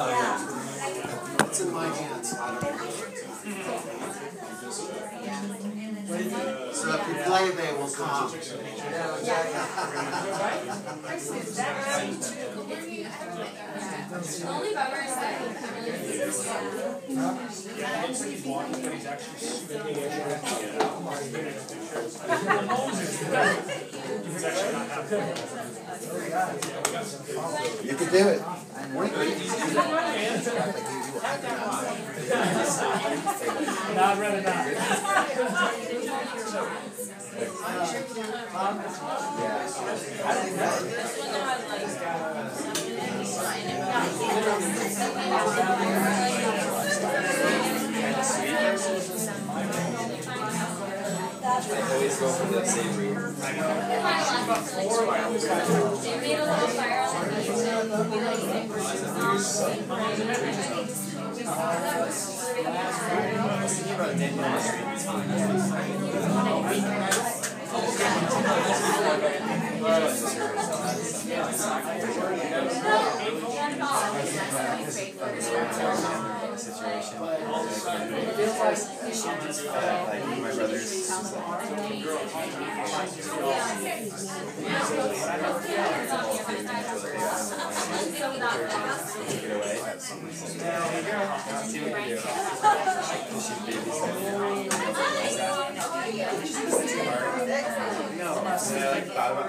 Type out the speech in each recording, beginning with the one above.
Oh, it's in my hands. I don't know. So if you play, they will come. The only bummers that You can do it. No, I'd not. I always go for the savory. They made a little fire on the kitchen. We like. Situation. Like, my brother's. Get away. See what you do. She's babysitting. And I like thought about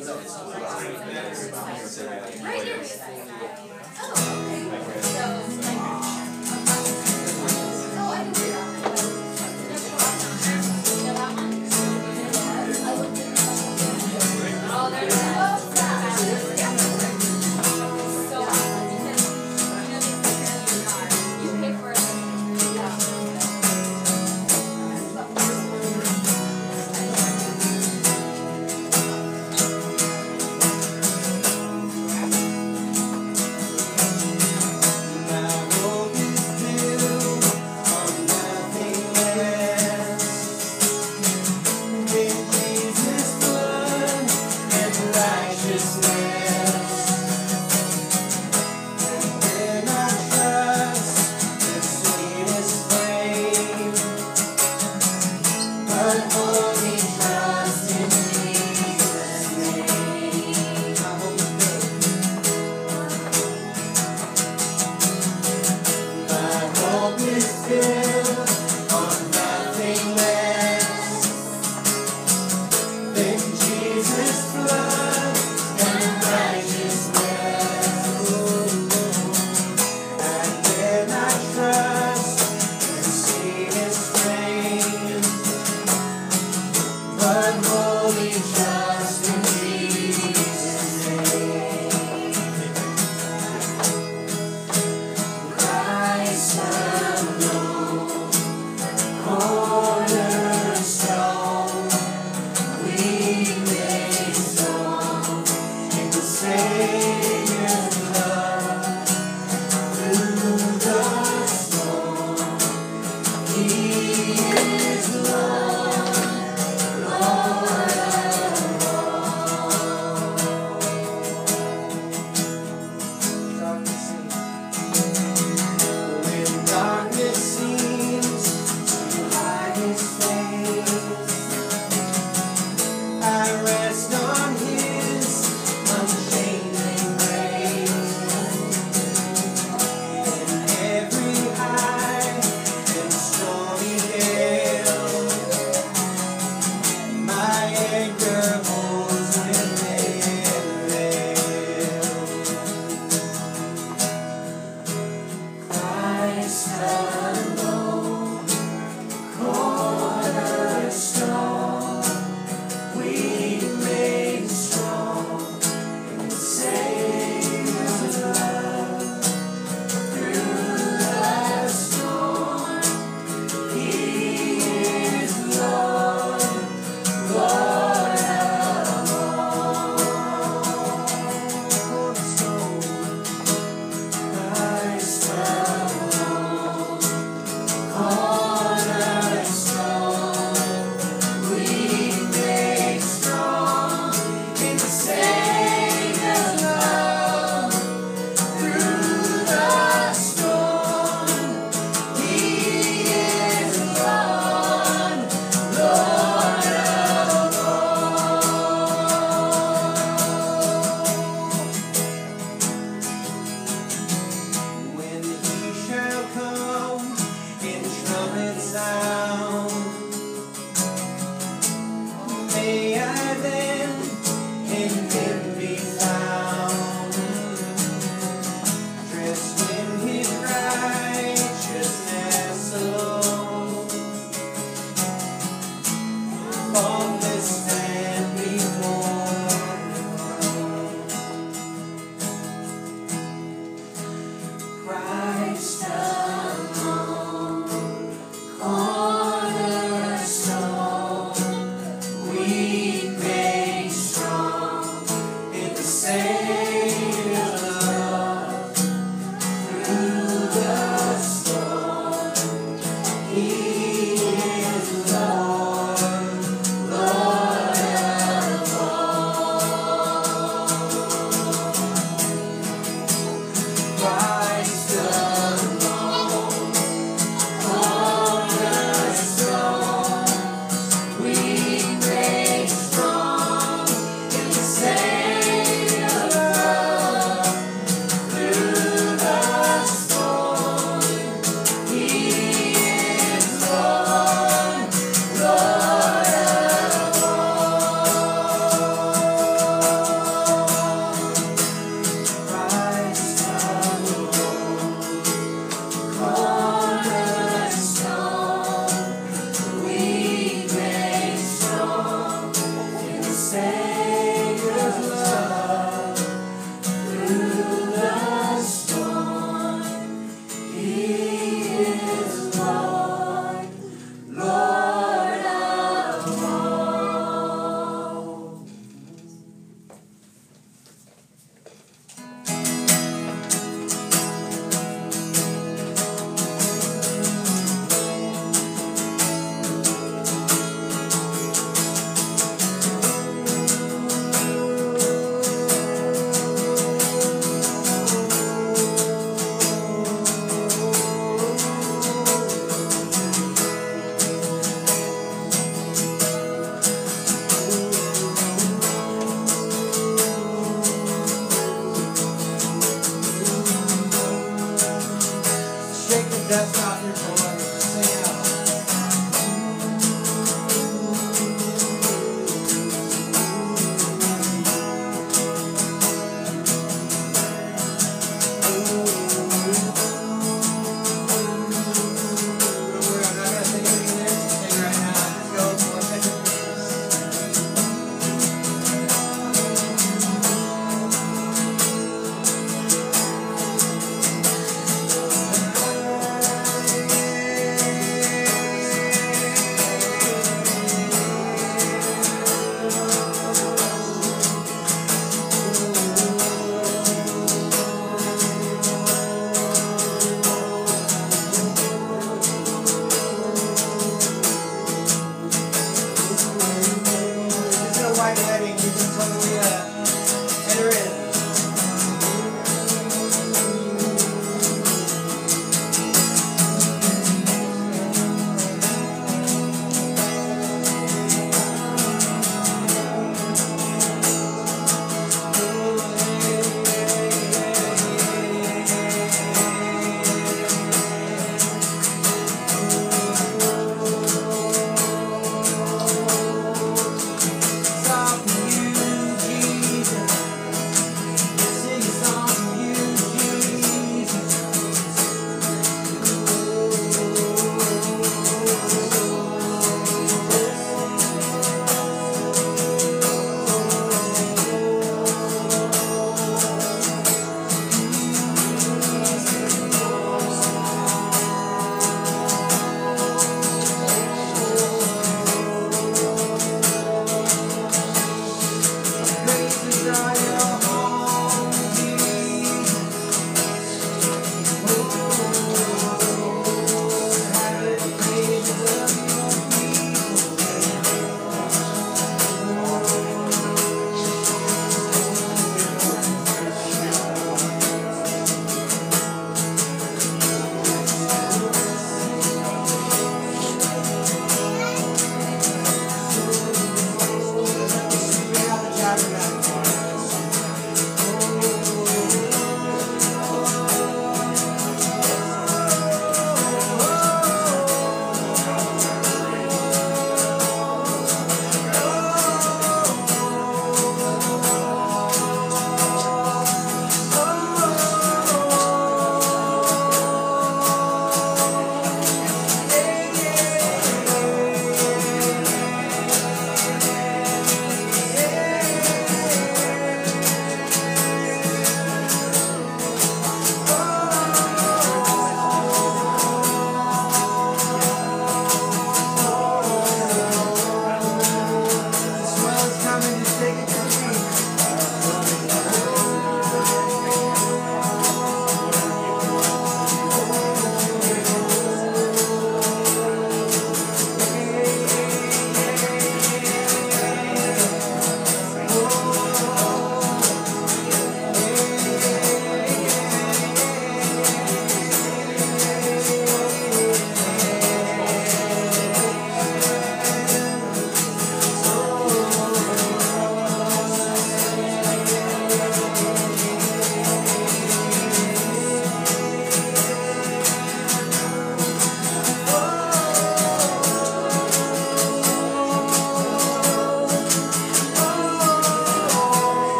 see His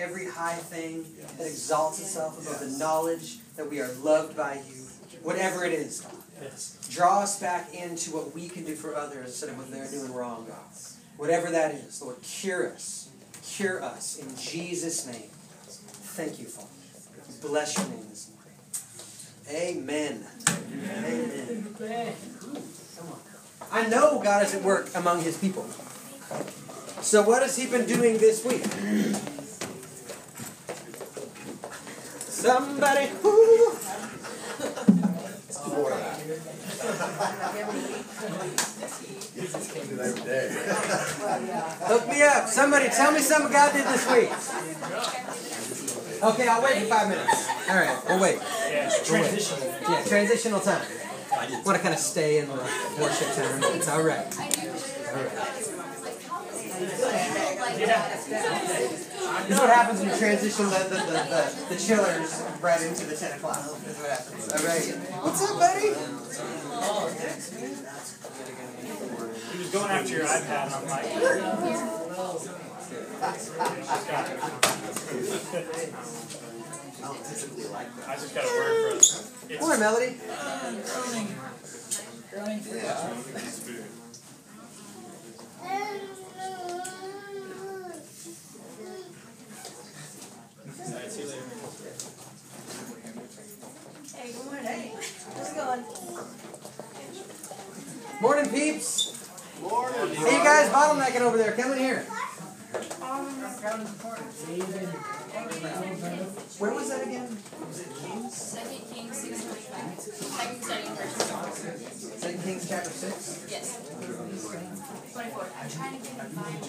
every high thing that exalts itself above the knowledge that we are loved by you. Whatever it is, God. Yes. Draw us back into what we can do for others instead of what they're doing wrong, God. Whatever that is, Lord, cure us. Cure us in Jesus' name. Thank you, Father. Bless your name this morning. Amen. Amen. Come on. I know God is at work among his people. So what has he been doing this week? Somebody who hook me up. Somebody tell me something God did this week. Okay, I'll wait for five minutes. All right, we'll wait. Yes. Transition. Yeah, transitional time. Want to kind of stay in the worship time. It's all right. This is what happens when you transition the, the, the, the, the chillers right into the 10 o'clock. This is what happens. All right. What's up, buddy? He was going after your iPad, and I'm like, I don't typically like that. I just got a word for it. It's Morning, Melody. Hey, good morning. How's it going? Morning, peeps. Morning. Hey, you guys bottlenecking over there. Come in here. Where was that again? Second Kings six twenty-five. Second studying verse. Second Kings chapter 6. Yes. Twenty-four. I'm trying to get a Bible.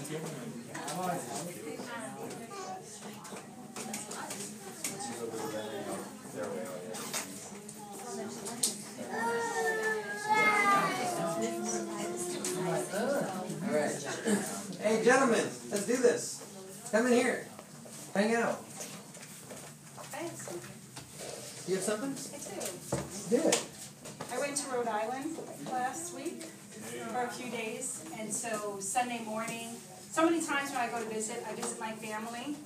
All right. Hey, gentlemen, let's do this. Come in here. Hang out. Thanks. You have something? I do. Do it. I went to Rhode Island last week for a few days, and so Sunday morning, so many times when I go to visit, I visit my family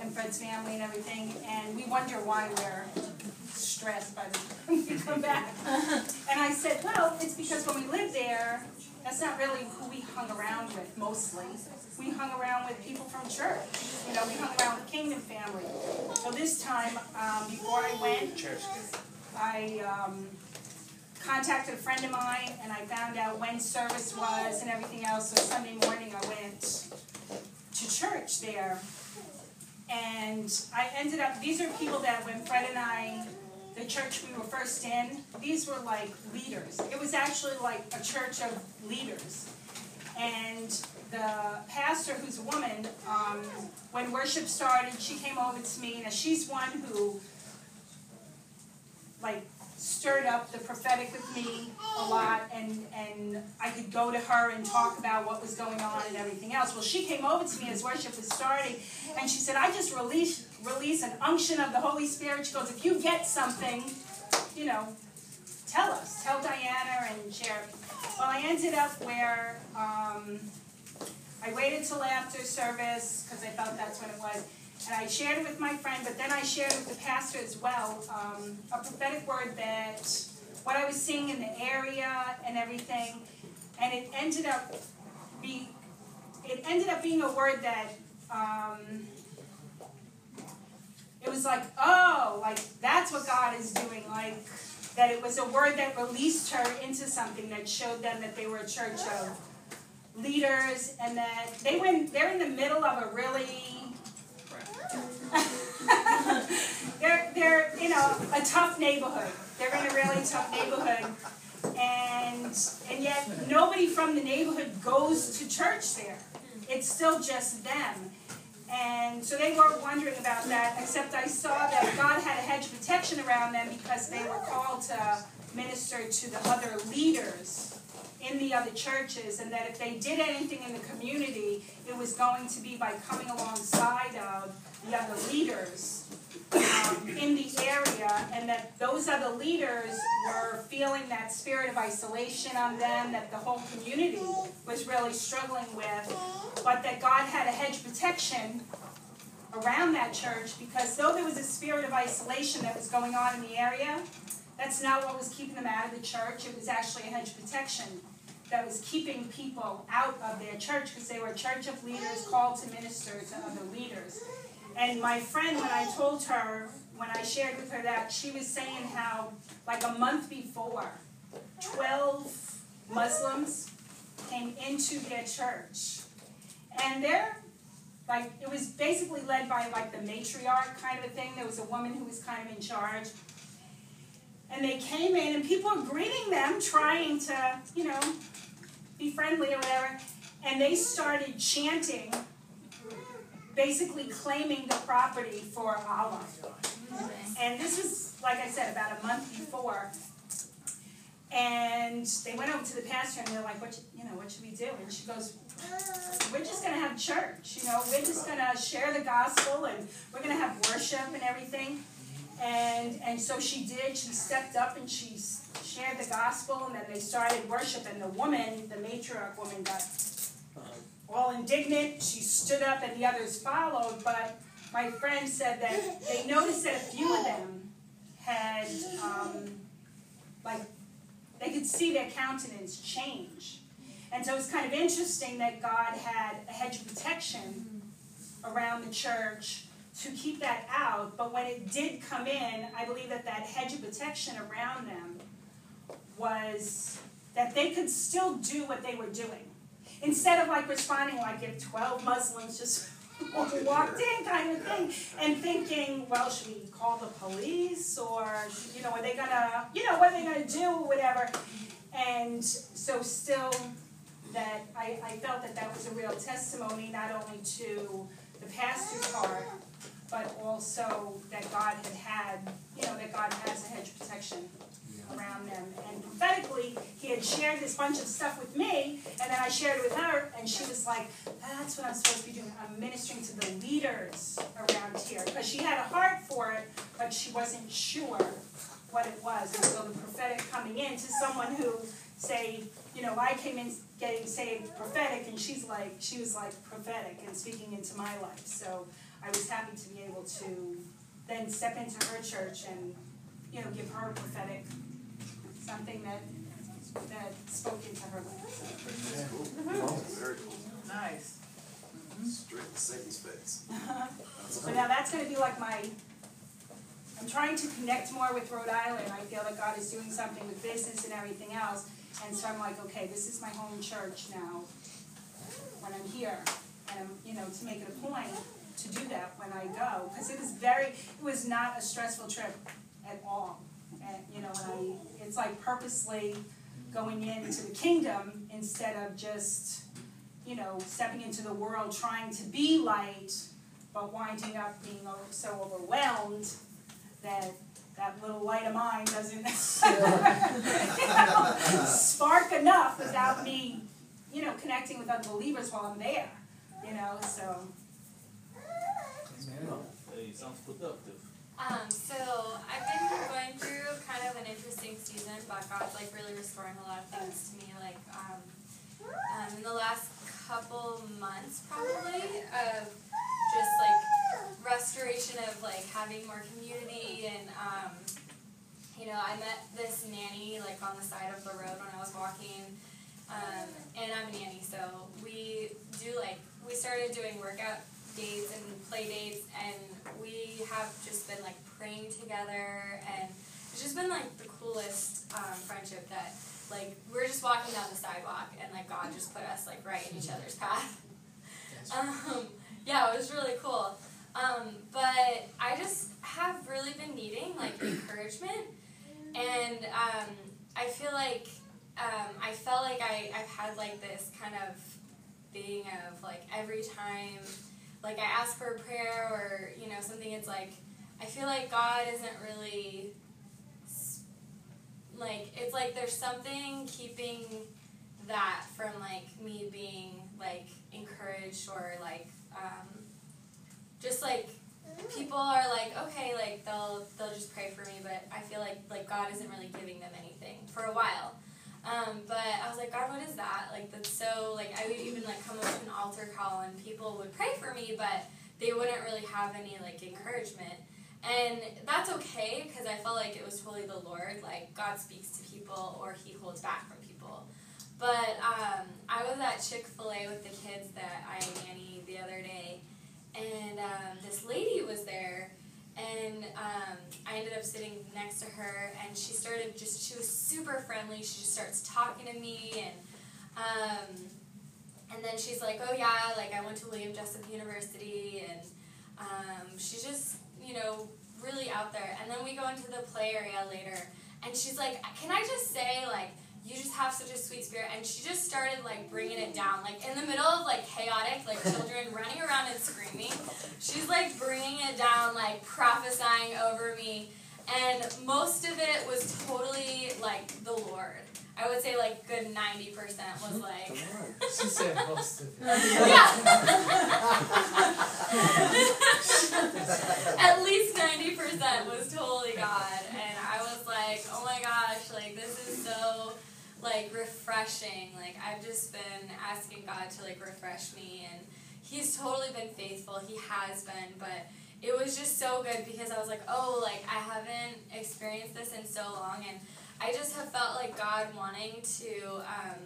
and Fred's family and everything, and we wonder why we're stressed by the time we come back. And I said, well, it's because when we lived there, that's not really who we hung around with mostly. We hung around with people from church. You know, we hung around with Kingdom family. So this time, um, before I went, church. I um, contacted a friend of mine and I found out when service was and everything else. So Sunday morning I went to church there. And I ended up, these are people that when Fred and I, the church we were first in, these were like leaders. It was actually like a church of leaders. And the pastor, who's a woman, um, when worship started, she came over to me. and she's one who like stirred up the prophetic with me a lot and and I could go to her and talk about what was going on and everything else. Well she came over to me as worship was starting and she said, I just release release an unction of the Holy Spirit. She goes, if you get something, you know, tell us. Tell Diana and share. Well I ended up where um, I waited till after service because I felt that's when it was. And I shared it with my friend, but then I shared it with the pastor as well, um, a prophetic word that what I was seeing in the area and everything, and it ended up be, it ended up being a word that um, it was like, oh, like that's what God is doing, like that it was a word that released her into something that showed them that they were a church of leaders and that they went they're in the middle of a really they're they're you know a tough neighborhood. They're in a really tough neighborhood, and and yet nobody from the neighborhood goes to church there. It's still just them. And so they weren't wondering about that, except I saw that God had a hedge of protection around them because they were called to minister to the other leaders in the other churches, and that if they did anything in the community, it was going to be by coming alongside of the other leaders um, in the area, and that those other leaders were feeling that spirit of isolation on them that the whole community was really struggling with, but that God had a hedge protection around that church because though there was a spirit of isolation that was going on in the area, that's not what was keeping them out of the church. It was actually a hedge protection that was keeping people out of their church because they were a church of leaders called to minister to other leaders. And my friend, when I told her, when I shared with her that, she was saying how, like a month before, 12 Muslims came into their church. And they're, like, it was basically led by, like, the matriarch kind of a thing. There was a woman who was kind of in charge. And they came in, and people were greeting them, trying to, you know, be friendly or whatever. And they started chanting basically claiming the property for Allah. Mm-hmm. And this was, like I said, about a month before. And they went over to the pastor and they're like, "What, you know, what should we do?" And she goes, "We're just going to have church. You know, we're just going to share the gospel and we're going to have worship and everything." And and so she did. She stepped up and she shared the gospel, and then they started worship. And the woman, the matriarch woman, got all indignant. She stood up and the others followed, but my friend said that they noticed that a few of them had, um, like, they could see their countenance change. And so it's kind of interesting that God had a hedge of protection around the church to keep that out. But when it did come in, I believe that that hedge of protection around them was that they could still do what they were doing instead of like responding like if 12 Muslims just walked in kind of thing and thinking, well, should we call the police or, you know, are they gonna, you know, what are they gonna do or whatever. And so still that I, I felt that that was a real testimony not only to the pastor's heart, but also that God had had, you know, that God has a hedge of protection around them. And prophetically, he had shared this bunch of stuff with me, and then I shared it with her, and she was like, that's what I'm supposed to be doing. I'm ministering to the leaders around here. Because she had a heart for it, but she wasn't sure what it was. And so the prophetic coming in to someone who, say, you know, I came in getting saved prophetic, and she's like, she was like prophetic and speaking into my life. So I was happy to be able to then step into her church and, you know, give her a prophetic something that that spoke into her life. Very cool. Nice. Straight to Satan's face. So now that's going to be like my. I'm trying to connect more with Rhode Island. I feel that God is doing something with business and everything else, and so I'm like, okay, this is my home church now. When I'm here, and I'm, you know, to make it a point to do that when I go, because it was very, it was not a stressful trip at all. And you know, when I, it's like purposely going into the kingdom instead of just, you know, stepping into the world trying to be light, but winding up being so overwhelmed that that little light of mine doesn't you know, spark enough without me, you know, connecting with other believers while I'm there. You know, so Hey, sounds productive. Um, so I've been going through kind of an interesting season, but God's like really restoring a lot of things to me. Like um, um, in the last couple months, probably of just like restoration of like having more community and um, you know I met this nanny like on the side of the road when I was walking, um, and I'm a nanny, so we do like we started doing workout dates and play dates and we have just been like praying together and it's just been like the coolest um, friendship that like we're just walking down the sidewalk and like God just put us like right in each other's path. Um, yeah, it was really cool. Um, but I just have really been needing like encouragement and um, I feel like um, I felt like I, I've had like this kind of thing of like every time like I ask for a prayer or you know something it's like I feel like God isn't really like it's like there's something keeping that from like me being like encouraged or like um, just like people are like okay like they'll they'll just pray for me but I feel like like God isn't really giving them anything for a while um, but I was like God what is that? Like that's so like I would even like come up to an altar call and people would pray for me but they wouldn't really have any like encouragement. And that's okay because I felt like it was totally the Lord like God speaks to people or he holds back from people. But um, I was at Chick-fil-A with the kids that I nanny the other day and um, this lady was there and um, i ended up sitting next to her and she started just she was super friendly. She just starts talking to me and um, and then she's like oh yeah like i went to william jessup university and um, she's just you know really out there. And then we go into the play area later and she's like can i just say like you just have such a sweet spirit. And she just started like bringing it down. Like in the middle of like chaotic like children running around and screaming she's like bringing it down like prophesying over me. And most of it was totally like the lord. I would say like good 90% was hmm? like She said most of it. At least 90% was totally God. And I was like, oh my gosh, like this is so like refreshing. Like I've just been asking God to like refresh me and he's totally been faithful. He has been, but it was just so good because I was like, oh, like I haven't experienced this in so long and I just have felt like God wanting to um,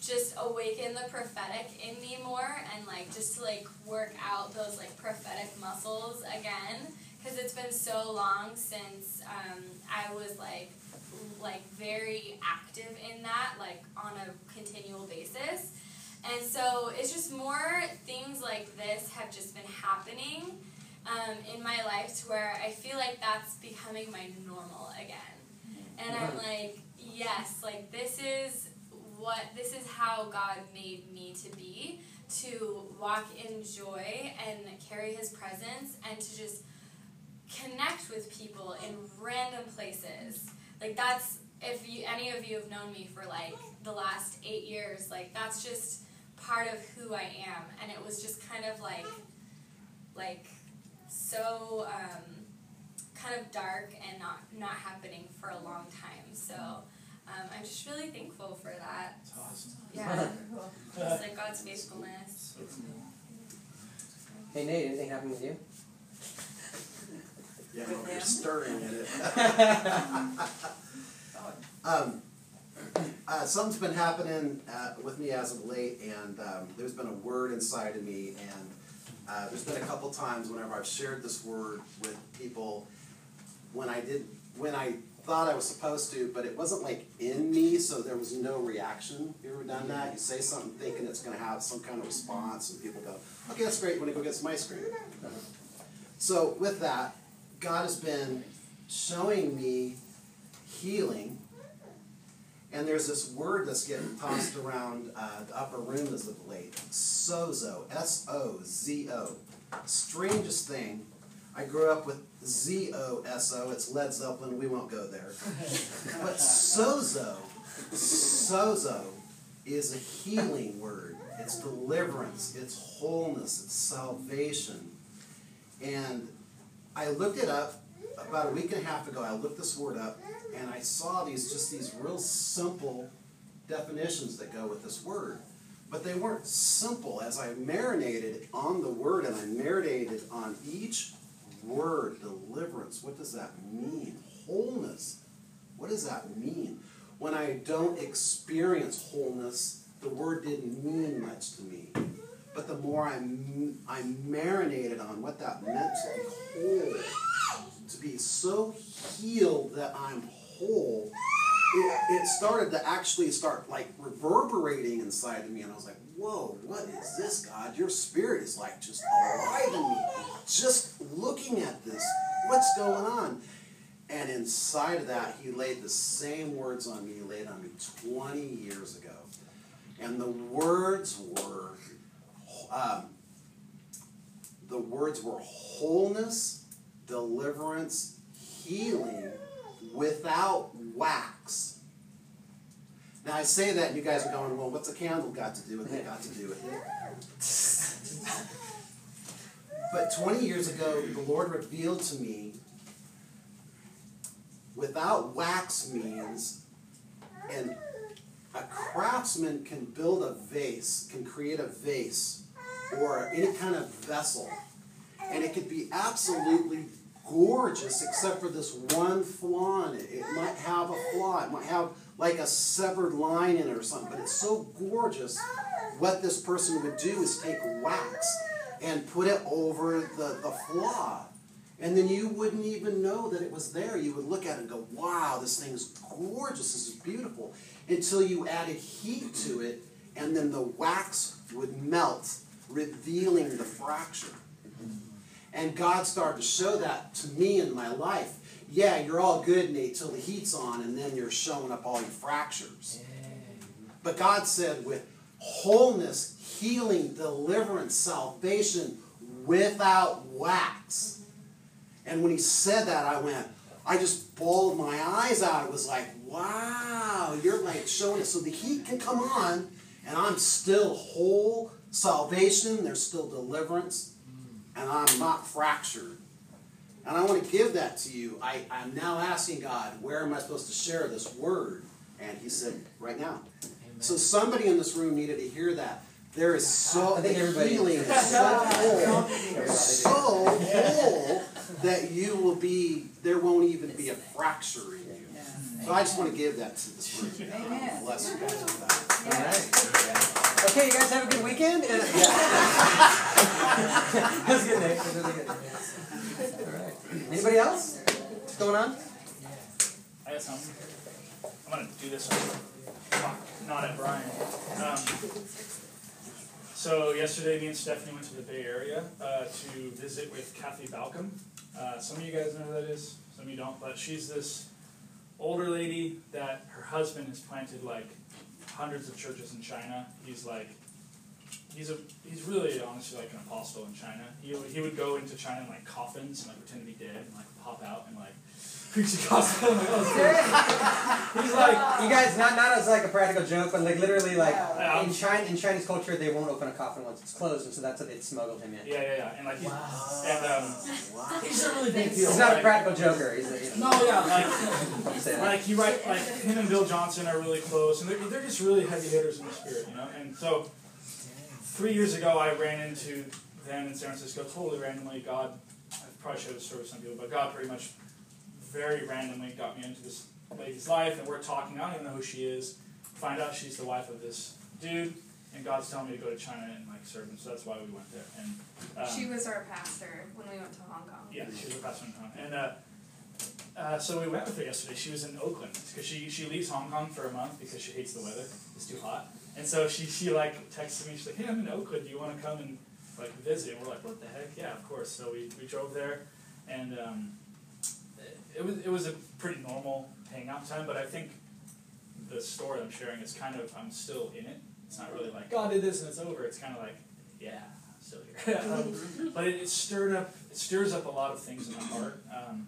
just awaken the prophetic in me more and like just to like work out those like prophetic muscles again because it's been so long since um, I was like like very active in that like on a continual basis. And so it's just more things like this have just been happening um, in my life to where I feel like that's becoming my normal again. And I'm like yes like this is what this is how God made me to be to walk in joy and carry his presence and to just connect with people in random places. Like that's if you any of you have known me for like the last 8 years, like that's just part of who I am and it was just kind of like like so um, kind of dark and not not happening for a long time. So um, I'm just really thankful for that. It's awesome. Yeah. Just like God's faithfulness. Hey Nate, anything happen with you? Yeah, you're stirring in it. um, uh, something's been happening uh, with me as of late, and um, there's been a word inside of me, and uh, there's been a couple times whenever I've shared this word with people when I did when I thought I was supposed to, but it wasn't like in me, so there was no reaction. You ever done that? You say something thinking it's going to have some kind of response, and people go, "Okay, that's great. Want to go get some ice cream?" So with that, God has been showing me healing, and there's this word that's getting tossed around uh, the upper room as of late. Sozo, S O Z O. Strangest thing. I grew up with Z O S O. It's Led Zeppelin. We won't go there. But sozo, sozo, is a healing word. It's deliverance. It's wholeness. It's salvation. And I looked it up about a week and a half ago. I looked this word up, and I saw these just these real simple definitions that go with this word. But they weren't simple. As I marinated on the word and I marinated on each word, deliverance, what does that mean? Wholeness, what does that mean? When I don't experience wholeness, the word didn't mean much to me. But the more I, I marinated on what that meant to be whole, to be so healed that I'm whole, it, it started to actually start like reverberating inside of me. And I was like, whoa, what is this, God? Your spirit is like just alive in me. Just looking at this, what's going on? And inside of that, he laid the same words on me he laid on me 20 years ago. And the words were, um, the words were wholeness, deliverance, healing without wax. Now I say that and you guys are going, well, what's a candle got to do with it? Got to do with it. But 20 years ago, the Lord revealed to me without wax means, and a craftsman can build a vase, can create a vase, or any kind of vessel, and it could be absolutely gorgeous except for this one flaw in it. It might have a flaw, it might have like a severed line in it or something, but it's so gorgeous. What this person would do is take wax and put it over the, the flaw. And then you wouldn't even know that it was there. You would look at it and go, wow, this thing is gorgeous, this is beautiful. Until you added heat to it, and then the wax would melt, revealing the fracture. And God started to show that to me in my life. Yeah, you're all good, Nate, till the heat's on, and then you're showing up all your fractures. But God said, with wholeness, healing, deliverance, salvation, without wax. And when he said that, I went, I just bawled my eyes out. It was like, wow, you're like showing it. So the heat can come on, and I'm still whole, salvation, there's still deliverance, and I'm not fractured. And I want to give that to you. I, I'm now asking God, where am I supposed to share this word? And he said, right now. So somebody in this room needed to hear that. There is so I think everybody- healing is so whole, so whole that you will be. There won't even be a fracture. So I just want to give that to this room. Amen. Bless you guys with that. All right. Okay, you guys have a good weekend. And, yeah. That's good, Nick. That's really good. All right. Anybody else? What's going on? I got something. I'm gonna do this one. Not at Brian. Um, so yesterday, me and Stephanie went to the Bay Area uh, to visit with Kathy Balcombe. Uh, some of you guys know who that is. Some of you don't. But she's this older lady that her husband has planted like hundreds of churches in China. He's like he's a he's really honestly like an apostle in China. He he would go into China in like coffins and like pretend to be dead and like pop out and like preach the gospel. I'm like, it's great. he's like You guys, not not as like a practical joke, but like literally, like Yeah. in China, in Chinese culture, they won't open a coffin once it's closed, and so that's how they smuggled him in. yeah yeah yeah and like he's and um He's a really big deal. He's not a practical joker. He's a, you know, no yeah like I'm like he write like him and Bill Johnson are really close and they're, they're just really heavy hitters in the spirit you know and so three years ago I ran into them in San Francisco totally randomly God I probably showed this story with some people but God pretty much very randomly got me into this lady's life and we're talking I don't even know who she is find out she's the wife of this dude and God's telling me to go to China and like serve him so that's why we went there and um, She was our pastor when we went to Hong Kong. yeah, she was a pastor in Hong Kong. And uh, uh, so we went with her yesterday. She was in Oakland because she, she leaves Hong Kong for a month because she hates the weather. It's too hot. And so she, she like texted me. She's like, "Hey, I'm in Oakland. Do you want to come and like visit?" And we're like, "What the heck? Yeah, of course." So we, we drove there, and um, it, was it was a pretty normal hangout time. But I think the story I'm sharing is kind of I'm still in it. It's not really like God did this and it's over. It's kind of like, yeah, I'm still here. um, but it, it stirred up it stirs up a lot of things in my heart. Um,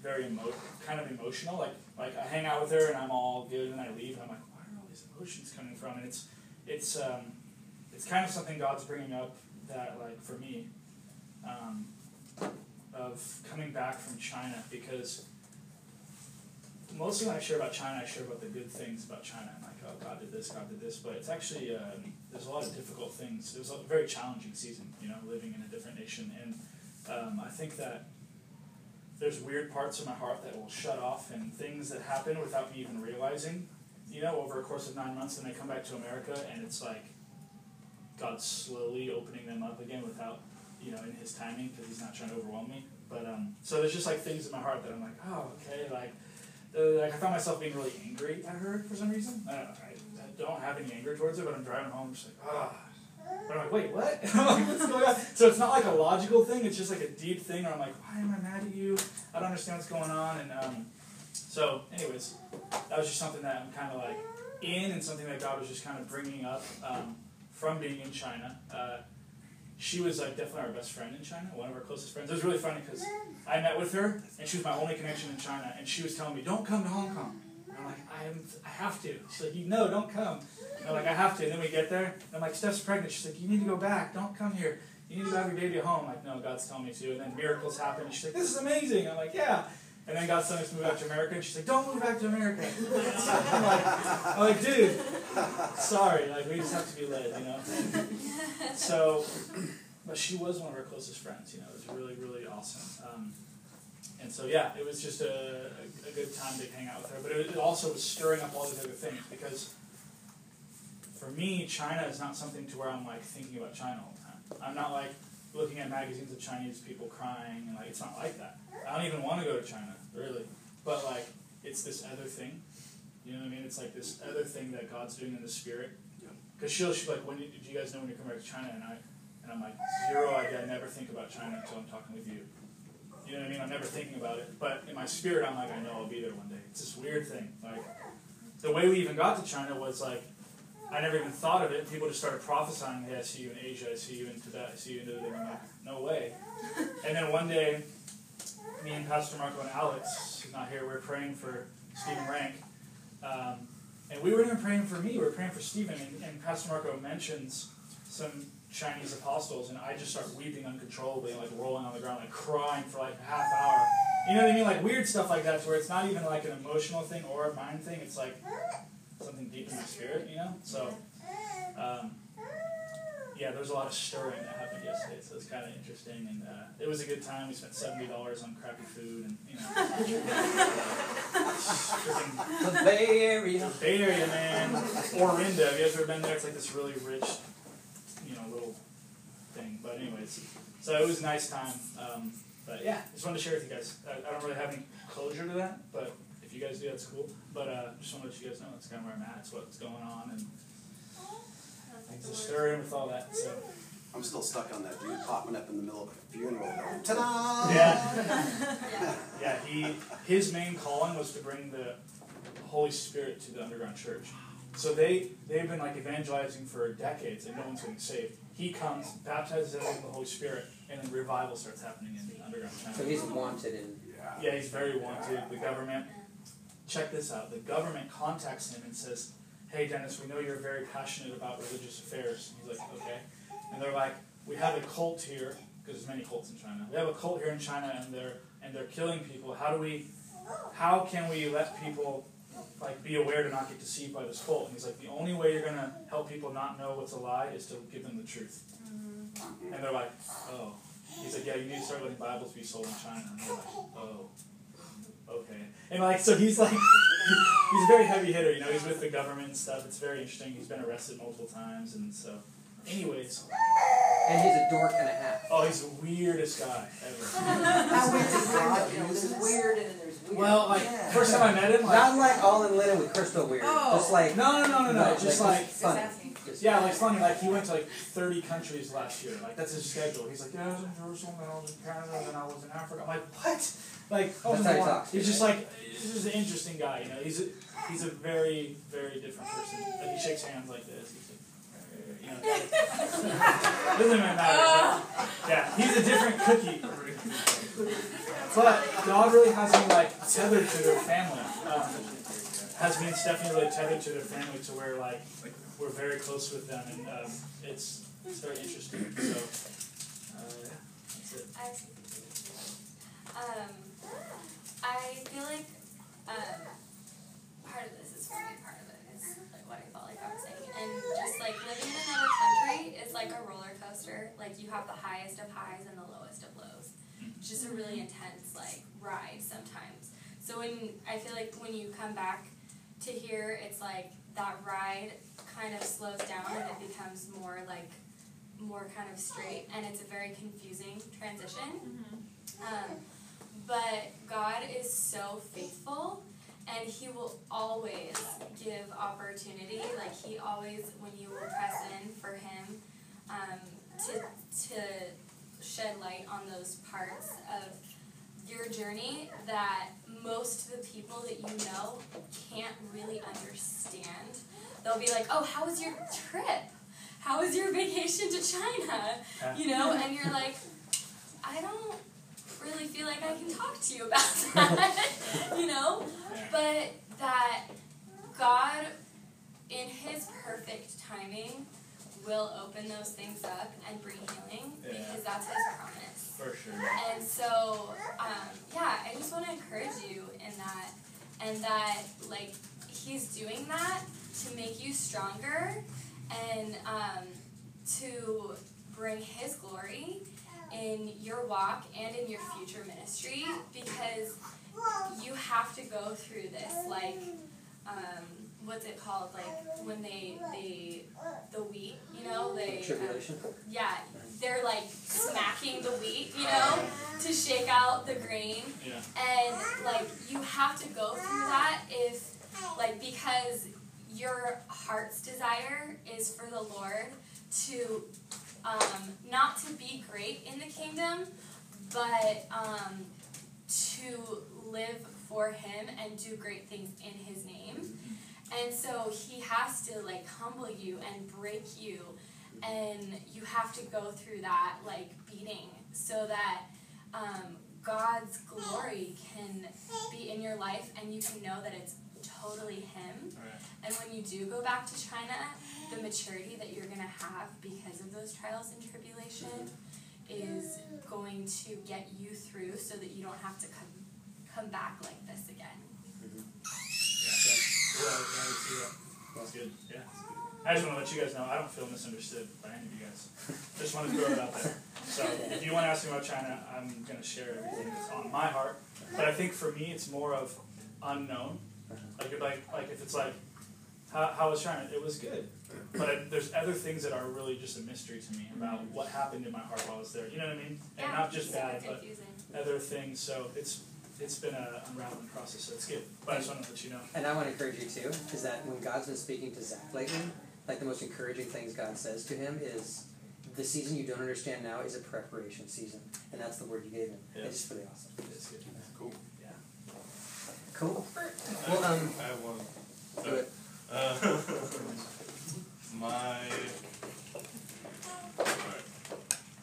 very emo- kind of emotional. Like like I hang out with her and I'm all good and I leave and I'm like, where are all these emotions coming from? And it's it's um, it's kind of something God's bringing up that like for me um, of coming back from China because mostly when I share about China, I share about the good things about China. I'm like, oh, God did this, God did this, but it's actually um, there's a lot of difficult things. It was a very challenging season, you know, living in a different nation, and um, I think that there's weird parts of my heart that will shut off and things that happen without me even realizing, you know, over a course of nine months, and they come back to America, and it's like God's slowly opening them up again without, you know, in His timing, because He's not trying to overwhelm me. But um, so there's just like things in my heart that I'm like, oh, okay, like uh, like I found myself being really angry at her for some reason. I don't, I, don't have any anger towards her, but I'm driving home, just like, ah. But I'm like, wait, what? What's going on? So it's not like a logical thing. It's just like a deep thing where I'm like, why am I mad at you? I don't understand what's going on. And um, so, anyways, that was just something that I'm kind of like in, and something that God was just kind of bringing up um, from being in China. Uh, she was like definitely our best friend in China, one of our closest friends. It was really funny because I met with her, and she was my only connection in China, and she was telling me, "Don't come to Hong Kong." And I'm like, I am, I have to. She's like, no, don't come. And I'm like, I have to. And then we get there, and I'm like, Steph's pregnant. She's like, you need to go back. Don't come here. You need to have your baby at home. I'm like, no, God's telling me to. And then miracles happen. And she's like, this is amazing. I'm like, yeah. And then God sent us to move back to America. And she's like, don't move back to America. I'm like, I'm like, dude, sorry. Like, we just have to be led, you know? So, but she was one of our closest friends. You know, it was really, really awesome. Um, and so, yeah, it was just a, a, a good time to hang out with her. But it, it also was stirring up all these other things because for me, China is not something to where I'm like thinking about China all the time. I'm not like looking at magazines of Chinese people crying and like it's not like that. I don't even want to go to China, really. But like it's this other thing. You know what I mean? It's like this other thing that God's doing in the spirit. Because she'll she's like, when do you guys know when you come back to China? And I and I'm like, zero idea. I never think about China until I'm talking with you. You know what I mean? I'm never thinking about it. But in my spirit, I'm like, I know I'll be there one day. It's this weird thing. Like the way we even got to China was like I never even thought of it. People just started prophesying, hey, I see you in Asia, I see you in Tibet, I see you in the I'm like, no way. And then one day, me and Pastor Marco and Alex, who's not here, we are praying for Stephen Rank. Um, and we weren't even praying for me, we were praying for Stephen. And, and Pastor Marco mentions some Chinese apostles, and I just start weeping uncontrollably, like rolling on the ground, like crying for like a half hour. You know what I mean? Like weird stuff like that, where it's not even like an emotional thing or a mind thing. It's like something deep in the spirit, you know? So, um, yeah, there was a lot of stirring that happened yesterday, so it's kind of interesting. And uh, it was a good time. We spent $70 on crappy food and, you know. The Bay Area. Bay Area, man. Orinda, have you ever been there? It's like this really rich, you know, little thing. But, anyways, so it was a nice time. Um, but yeah, just wanted to share with you guys. I, I don't really have any closure to that, but if you guys do, that's cool. But uh, just want to let you guys know that's kind of where I'm at. It's what's going on, and things are stirring with all that. So I'm still stuck on that dude popping up in the middle of a funeral going, ta-da! yeah, yeah. He his main calling was to bring the Holy Spirit to the underground church. So they they've been like evangelizing for decades, and no one's getting saved. He comes, baptizes everyone with the Holy Spirit, and then revival starts happening in the underground church. So he's wanted in. Yeah, he's very wanted. The government, check this out. The government contacts him and says, "Hey, Dennis, we know you're very passionate about religious affairs." He's like, "Okay," and they're like, "We have a cult here because there's many cults in China. We have a cult here in China, and they're and they're killing people. How do we, how can we let people?" Like be aware to not get deceived by this cult. And he's like, the only way you're gonna help people not know what's a lie is to give them the truth. Mm-hmm. And they're like, oh. He's like, yeah, you need to start letting Bibles be sold in China. And they're like, oh, okay. And like, so he's like, he's a very heavy hitter. You know, he's with the government and stuff. It's very interesting. He's been arrested multiple times, and so, anyways. And he's a dork and a half. Oh, he's the weirdest guy ever. How weird is God? You know, there's weird and then there's weird. Well, like Yeah. first time I met him, like Not like all in linen with crystal weird. Oh. Just like no, no, no, no, no, just like. funny. Just- Yeah, like funny, like he went to like 30 countries last year. Like that's his schedule. He's like, yeah, I was in Jerusalem, and I was in Canada, and I was in Africa. I'm like, what? Like, I was That's how he talks, He's just right? like, he's just an interesting guy. You know, he's a, he's a very, very different person. Like he shakes hands like this. He's like, you know, doesn't even matter. but, yeah, he's a different cookie. But God really has me like tethered to their family. Um, has me and Stephanie really tethered to their family to where like we're very close with them, and um, it's it's very interesting. So uh, that's it. I um, I feel like um, part of this is for me, part of it is like what I felt like I was saying, and just like living in another country is like a roller coaster. Like you have the highest of highs and the lowest of lows. It's just a really intense like ride sometimes. So when I feel like when you come back to here, it's like that ride kind of slows down and it becomes more like more kind of straight, and it's a very confusing transition. Um, but God is so faithful, and He will always give opportunity. Like He always, when you will press in for Him, um, to to shed light on those parts of your journey that most of the people that you know can't really understand. They'll be like, "Oh, how was your trip? How was your vacation to China?" You know, and you're like, "I don't really feel like I can talk to you about that." you know, but that God, in His perfect timing, will open those things up and bring healing Yeah. because that's His promise. For sure. And so, um, yeah, I just want to encourage you in that, and that like He's doing that to make you stronger and um, to bring His glory in your walk and in your future ministry because you have to go through this like um, what's it called like when they they the wheat you know they um, Tribulation. yeah they're like smacking the wheat you know to shake out the grain Yeah. and like you have to go through that if like because your heart's desire is for the lord to um, not to be great in the kingdom but um, to live for him and do great things in his name and so he has to like humble you and break you. And you have to go through that like beating so that um, God's glory can be in your life and you can know that it's totally him. Right. and when you do go back to China the maturity that you're gonna have because of those trials and tribulation is going to get you through so that you don't have to come come back like this again Yeah, yeah, I can see that. That's good. Yeah. I just want to let you guys know I don't feel misunderstood by any of you guys. Just want to throw it out there. So if you want to ask me about China, I'm going to share everything that's on my heart. But I think for me, it's more of unknown. Like, if- like, like if it's like, how, how was China? It was good. But I, there's other things that are really just a mystery to me about what happened in my heart while I was there. You know what I mean? And yeah not just super bad, but other things. So it's it's been a unraveling process. So it's good. But I just want to let you know. And I want to encourage you too, is that when God's been speaking to Zach lately, like the most encouraging things God says to him is, the season you don't understand now is a preparation season, and that's the word you gave him. Yeah. It's just really awesome. It's good. Cool. Yeah. Cool. Well, um, I have one. do it. Uh, my. Alright.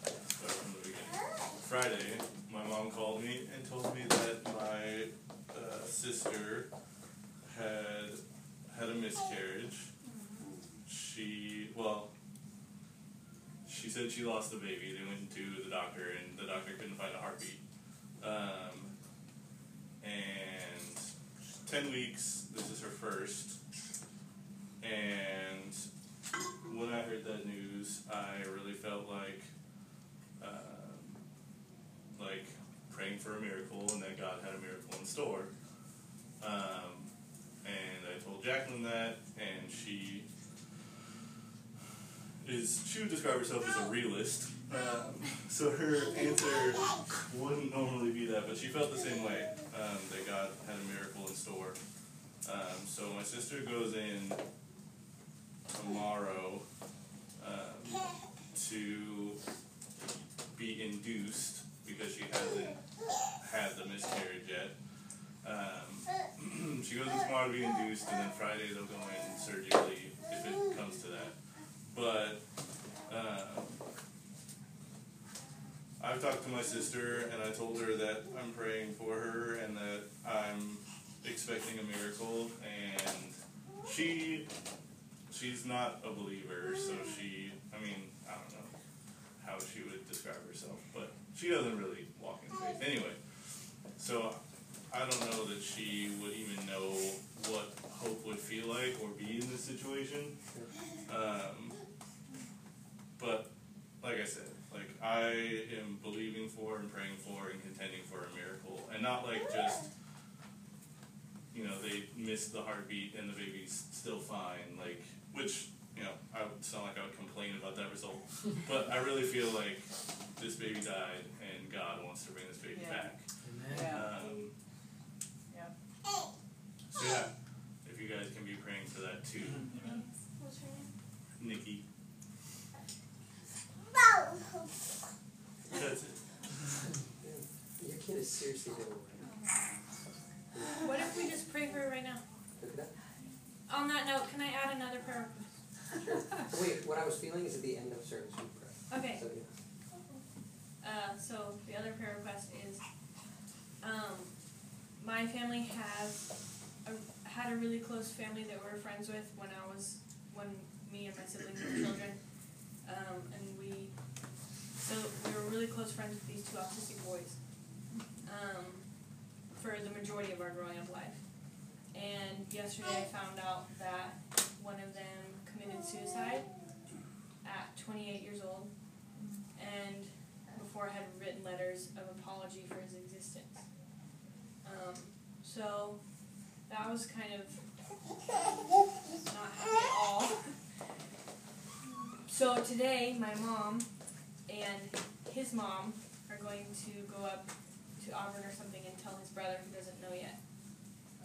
Start from the beginning. Friday, my mom called me and told me that my uh, sister had had a miscarriage. She, well, she said she lost the baby. They went to the doctor and the doctor couldn't find a heartbeat. Um, and 10 weeks, this is her first. And when I heard that news, I really felt like, um, like praying for a miracle and that God had a miracle in store. Um, and I told Jacqueline that, and she is she would describe herself as a realist. Um, so her answer wouldn't normally be that, but she felt the same way um, that God had a miracle in store. Um, so my sister goes in tomorrow um, to be induced because she hasn't had the miscarriage yet. Um, she goes tomorrow to be induced, and then Friday they'll go in surgically if it comes to that. But um, I've talked to my sister, and I told her that I'm praying for her and that I'm expecting a miracle, and she she's not a believer, so she I mean I don't know how she would describe herself, but she doesn't really walk in faith anyway. So I don't know that she would even know what hope would feel like or be in this situation. Um, but like I said, like I am believing for and praying for and contending for a miracle, and not like just you know they missed the heartbeat and the baby's still fine, like which you know I would sound like I would complain about that result, but I really feel like this baby died and God wants to bring this baby Yeah. back. Yeah. Um, Yep. So yeah, if you guys can be praying for that too, what's her name Nikki. That's it. Your kid is seriously doing What if we just pray for her right now? Look at that. On that note, can I add another prayer request? Sure. Wait, what I was feeling is at the end of service we pray. Okay, So, yeah. uh, so the other prayer request is, um, my family has, a, had a really close family that we were friends with when I was when me and my siblings were children, um, and we so we were really close friends with these two autistic boys um, for the majority of our growing up life. And yesterday I found out that one of them committed suicide at 28 years old, and before had written letters of apology for his existence. Um, so that was kind of not happy at all. So today, my mom and his mom are going to go up to Auburn or something and tell his brother who doesn't know yet.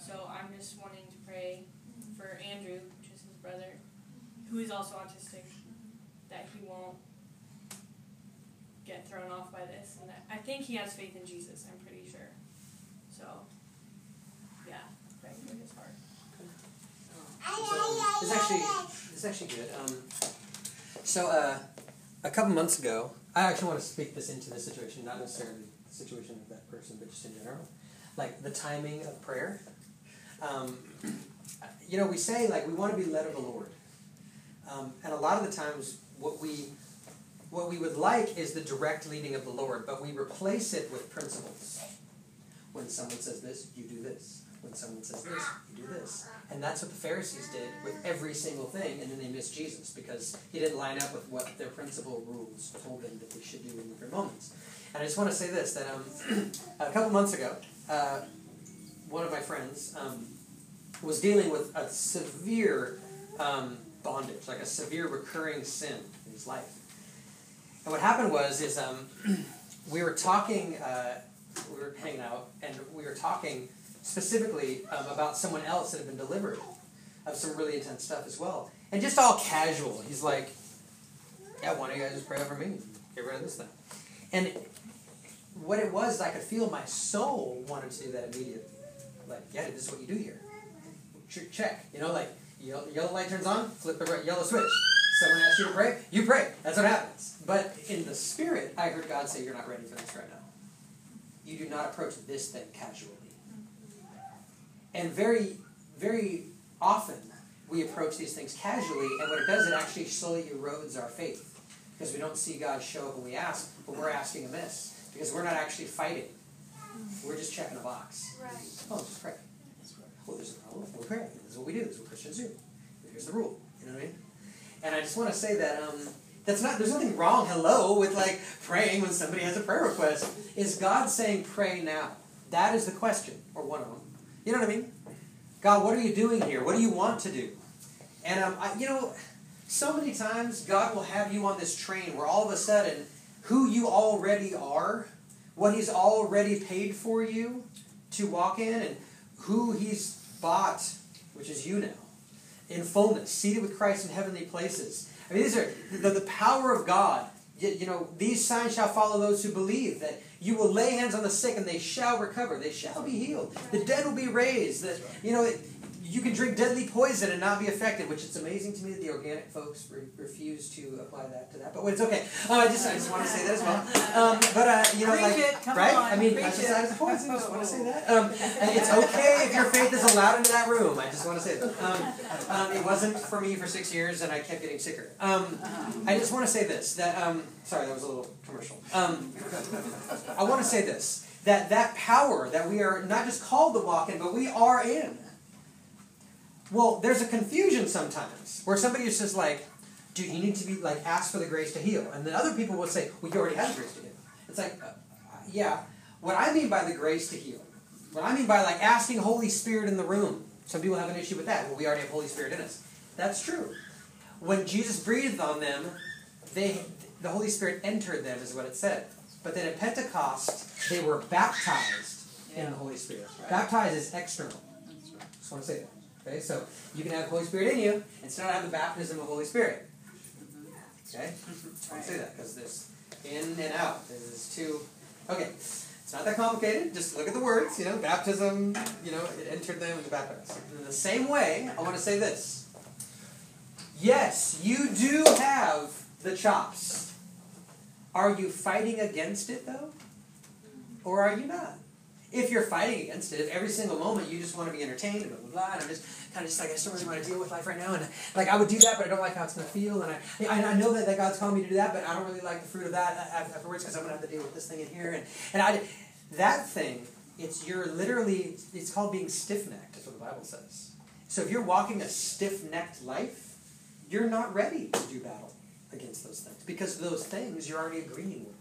So I'm just wanting to pray for Andrew, which is his brother, who is also autistic, that he won't get thrown off by this, and that I think he has faith in Jesus. I'm pretty sure. So, yeah, praying for his heart. It's actually actually good. Um, so uh, a couple months ago, I actually want to speak this into the situation, not necessarily the situation of that person, but just in general, like the timing of prayer. Um, you know, we say like we want to be led of the Lord, um, and a lot of the times what we what we would like is the direct leading of the Lord, but we replace it with principles. When someone says this, you do this. When someone says this, you do this. And that's what the Pharisees did with every single thing, and then they missed Jesus because he didn't line up with what their principal rules told them that they should do in different moments. And I just want to say this that um, a couple months ago, uh, one of my friends um, was dealing with a severe um, bondage, like a severe recurring sin in his life. And what happened was, is um, we were talking, uh, we were hanging out, and we were talking specifically um, about someone else that had been delivered of some really intense stuff as well. And just all casual. He's like, yeah, why don't you guys just pray over me? Get rid of this thing. And what it was, I could feel my soul wanted to do that immediately. Like, yeah, this is what you do here. Check. You know, like, yellow, yellow light turns on, flip the yellow switch. Someone asks you to pray, you pray. That's what happens. But in the spirit, I heard God say, you're not ready for this right now. You do not approach this thing casually. And very, very often we approach these things casually, and what it does, it actually slowly erodes our faith. Because we don't see God show up when we ask, but we're asking amiss. Because we're not actually fighting. We're just checking a box. Right. Oh, just pray. Well, there's a problem. We pray. This is what we do. This is what Christians do. Here's the rule. You know what I mean? And I just want to say that um, that's not. There's nothing wrong. Hello, with like praying when somebody has a prayer request. Is God saying pray now? That is the question, or one of them. You know what I mean? God, what are you doing here? What do you want to do? And um, I, you know, so many times God will have you on this train where all of a sudden, who you already are, what He's already paid for you to walk in, and who He's bought, which is you now, in fullness, seated with Christ in heavenly places. I mean, these are the, the power of God. You, you know, these signs shall follow those who believe that you will lay hands on the sick and they shall recover. They shall be healed. The dead will be raised. That you know, it, you can drink deadly poison and not be affected, which it's amazing to me that the organic folks re- refuse to apply that to that. But it's okay. Uh, I just I just want to say that as well. Um, but uh, you know, Preach like it, come right? on, I mean, it. the poison. Just want to say that. Um, and it's okay if your faith is allowed into that room. I just want to say that. Um, um, it wasn't for me for six years, and I kept getting sicker. Um, I just want to say this. That um, sorry, that was a little commercial. Um, I want to say this. That that power that we are not just called to walk in, but we are in. Well, there's a confusion sometimes where somebody is just like, dude, you need to be like ask for the grace to heal, and then other people will say, well, you already have the grace to heal. It's like, uh, yeah. What I mean by the grace to heal, what I mean by like asking Holy Spirit in the room. Some people have an issue with that. Well, we already have Holy Spirit in us. That's true. When Jesus breathed on them, they the Holy Spirit entered them, is what it said. But then at Pentecost, they were baptized in the Holy Spirit. Baptized is external. Just want to say that. Okay, so you can have Holy Spirit in you and still not have the baptism of Holy Spirit. Okay, I say that because there's in and out. There's two. Okay, it's not that complicated. Just look at the words. You know, baptism. You know, it entered them and baptized. In the same way, I want to say this. Yes, you do have the chops. Are you fighting against it though, or are you not? If you're fighting against it, if every single moment you just want to be entertained and blah blah blah, and I'm just kind of just like I just don't really want to deal with life right now, and like I would do that, but I don't like how it's gonna feel, and I I, know that, that God's calling me to do that, but I don't really like the fruit of that uh, afterwards because I'm gonna have to deal with this thing in here, and and I that thing, it's you're literally it's called being stiff necked. That's what the Bible says. So if you're walking a stiff necked life, you're not ready to do battle against those things because those things you're already agreeing with.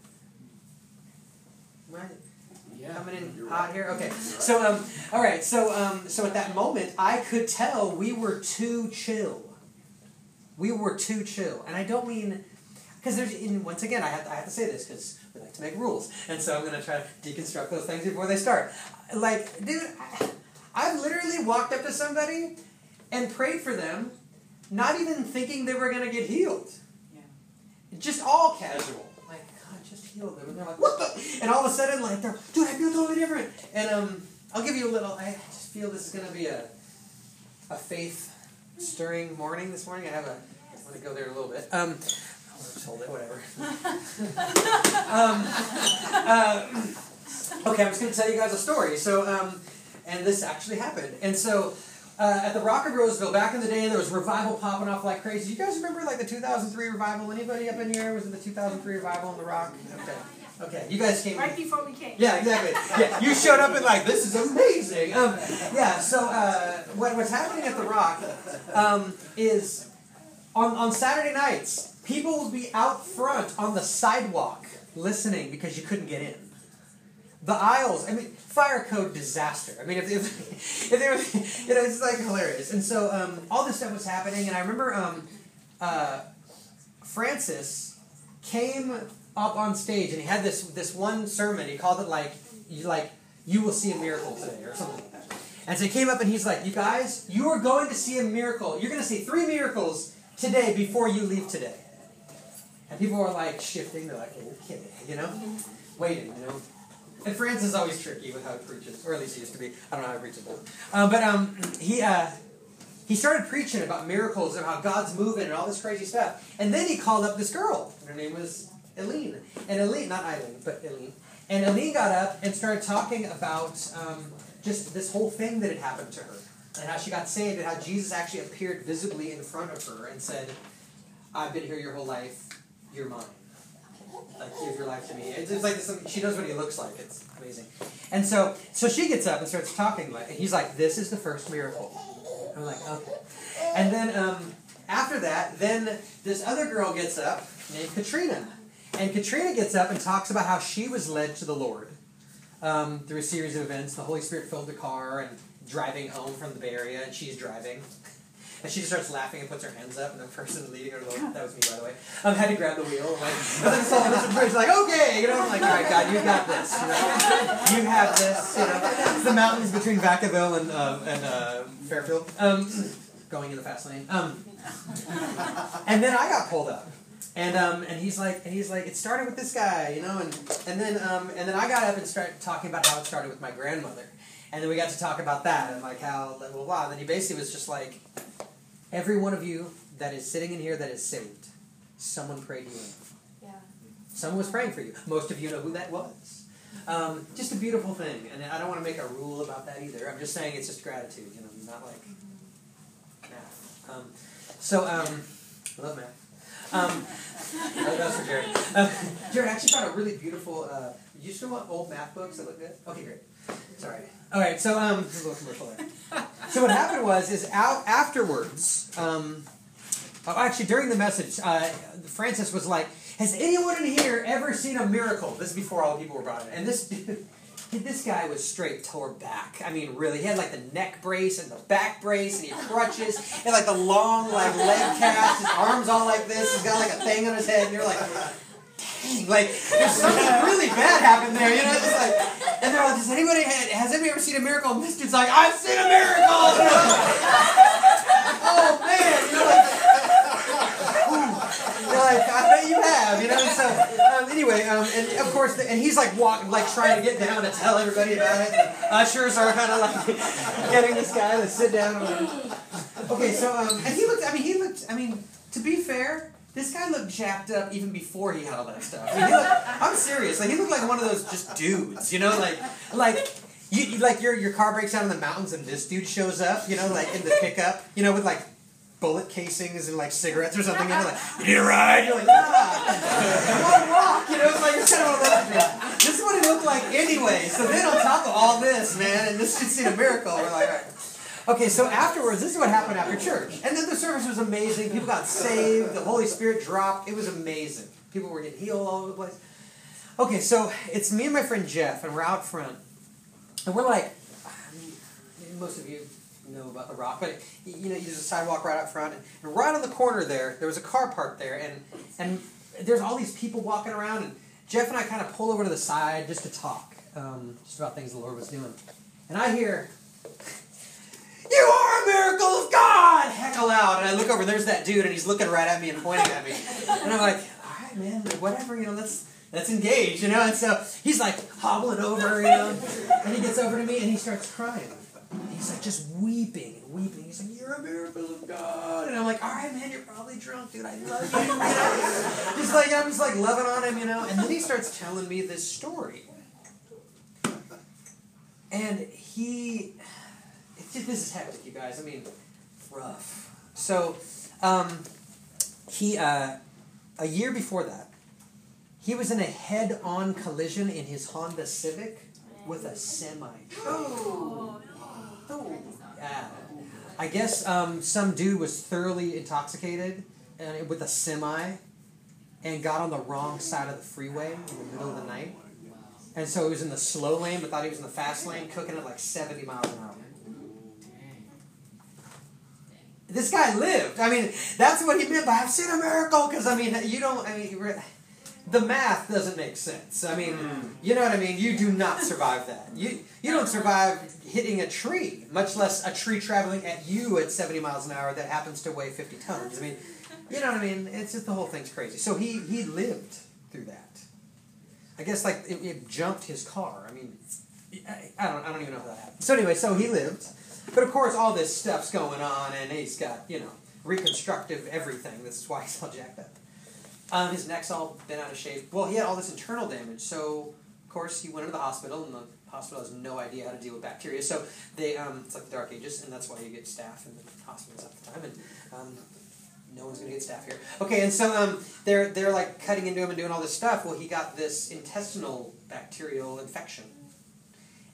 Right Yeah. coming in hot right. here. Okay, so um, all right, so um, so at that moment, I could tell we were too chill. We were too chill, and I don't mean because there's in once again I have I have to say this because we like to make rules, and so I'm gonna try to deconstruct those things before they start. Like, dude, I, I've literally walked up to somebody and prayed for them, not even thinking they were gonna get healed. Yeah. Just all casual. Just heal them. And they're like, what the? And all of a sudden, like, they're, dude, I feel totally different. And um, I'll give you a little, I just feel this is going to be a, a faith stirring morning this morning. I have a, I want to go there a little bit. Um, I'll just hold it, whatever. um, uh, okay, I'm just going to tell you guys a story. So, um, and this actually happened. And so, uh, at the Rock of Roseville, back in the day, there was revival popping off like crazy. You guys remember like the 2003 revival? Anybody up in here? Was it the 2003 revival in the Rock? Okay. Okay. You guys came. Right before we came. Yeah, exactly. Yeah, you showed up and like, this is amazing. Um, yeah. So uh, what, what's happening at the Rock um, is on on Saturday nights, people will be out front on the sidewalk listening because you couldn't get in. The aisles, I mean, fire code disaster. I mean, if, if, if they were, you know, it's like hilarious. And so um, all this stuff was happening, and I remember um, uh, Francis came up on stage and he had this this one sermon. He called it like you like you will see a miracle today or something like that. And so he came up and he's like, you guys, you are going to see a miracle. You're going to see three miracles today before you leave today. And people are like shifting. They're like, okay, you know, waiting, you know. And Francis is always tricky with how he preaches, or at least he used to be. I don't know how he preaches, but um, but um, he uh, he started preaching about miracles and how God's moving and all this crazy stuff. And then he called up this girl. Her name was Eileen. And Eileen, not Eileen, but Eileen. And Eileen got up and started talking about um, just this whole thing that had happened to her. And how she got saved and how Jesus actually appeared visibly in front of her and said, I've been here your whole life. You're mine. Like, give your life to me. It's, it's like she knows what he looks like. It's amazing. And so, so she gets up and starts talking. Like, and he's like, "This is the first miracle." I'm like, "Okay." And then um, after that, then this other girl gets up named Katrina, and Katrina gets up and talks about how she was led to the Lord um, through a series of events. The Holy Spirit filled the car and driving home from the Bay Area, and she's driving. And she just starts laughing and puts her hands up, and the person leading her, that was me, by the way, um, had to grab the wheel. Like, and then so this person's like, okay, you know, I'm like, all right, God, you got this. You, know, you have this. You know, it's the mountains between Vacaville and uh, and uh, Fairfield, um, going in the fast lane. Um, and then I got pulled up. And um, and he's like and he's like it started with this guy, you know, and and then um, and then I got up and started talking about how it started with my grandmother, and then we got to talk about that and like how blah blah blah. And then he basically was just like, every one of you that is sitting in here that is saved, someone prayed you in. Yeah. Someone was praying for you. Most of you know who that was. Um, just a beautiful thing, and I don't want to make a rule about that either. I'm just saying it's just gratitude, you know, not like math. Um, so, um, I love math. Um, that- that's for Jared. Um, Jared, I actually found a really beautiful. Uh, you still want old math books that look good? Okay, great. Sorry. All right. So, um, there's a little commercial there. So what happened was, is out afterwards. Um, oh, actually, during the message, uh, Francis was like, "Has anyone in here ever seen a miracle?" This is before all the people were brought in, and this dude. This guy was straight tore back. I mean, really, he had like the neck brace and the back brace, and he had crutches, and like the long like leg cast. His arms all like this. He's got like a thing on his head, and you're like, like there's something really bad happened there, you know? It's like, and they're all, does anybody has anybody ever seen a miracle? And this dude's like, I've seen a miracle. oh man, you're like. You're like, I bet you have, you know. So um, anyway, um, and of course, the, and he's like walking, like trying to get down and tell everybody about it. Ushers are kind of like getting this guy to sit down. Okay, so um, and he looked. I mean, he looked. I mean, to be fair, this guy looked jacked up even before he had all that stuff. I mean, looked, I'm serious. Like he looked like one of those just dudes, you know, like like You, you like your your car breaks down in the mountains and this dude shows up, you know, like in the pickup, you know, with like bullet casings and like cigarettes or something, and you're like, you need a ride? You're like, nah. I want walk, you know, it's like kind of one. This is what it looked like anyway. So then on top of all this, man, and this should seem a miracle, we're like, all right. Okay, so afterwards, this is what happened after church. And then the service was amazing. People got saved. The Holy Spirit dropped. It was amazing. People were getting healed all over the place. Okay, so it's me and my friend Jeff, and we're out front. And we're like, most of you know about the rock, but you know, there's a sidewalk right out front, and right on the corner there, there was a car parked there, and and there's all these people walking around, and Jeff and I kind of pull over to the side just to talk, um, just about things the Lord was doing, and I hear, "You are a miracle of God!" heckle out, and I look over, and there's that dude, and he's looking right at me and pointing at me, and I'm like, "All right, man, whatever, you know, let's." Let's engage, you know. And so he's like hobbling over, you know, and he gets over to me and he starts crying. He's like just weeping and weeping. He's like, "You're a miracle of God," and I'm like, "All right, man, you're probably drunk, dude. I love you." you know? Just like I'm just like loving on him, you know. And then he starts telling me this story, and he, this is hectic, you guys. I mean, rough. So, um, he uh, a year before that, he was in a head-on collision in his Honda Civic with a semi. Oh, Yeah. I guess um, some dude was thoroughly intoxicated and with a semi and got on the wrong side of the freeway in the middle of the night. And so he was in the slow lane but thought he was in the fast lane, cooking at like 70 miles an hour. This guy lived. I mean, that's what he meant by I've seen a miracle because, I mean, you don't, I mean, the math doesn't make sense. I mean, mm-hmm. you know what I mean? You do not survive that. You you don't survive hitting a tree, much less a tree traveling at you at 70 miles an hour that happens to weigh 50 tons. I mean, you know what I mean? It's just the whole thing's crazy. So he he lived through that. I guess like it, it jumped his car. I mean, I, I don't I don't even know how that happened. So anyway, so he lived, but of course all this stuff's going on, and he's got you know reconstructive everything. This is why he's all jacked up. Um, his neck's all bent out of shape. Well, he had all this internal damage, so of course he went into the hospital, and the hospital has no idea how to deal with bacteria. So they, um, it's like the Dark Ages, and that's why you get staph in the hospitals at the time. And um, no one's gonna get staph here. Okay, and so um, they're they're like cutting into him and doing all this stuff. Well, he got this intestinal bacterial infection,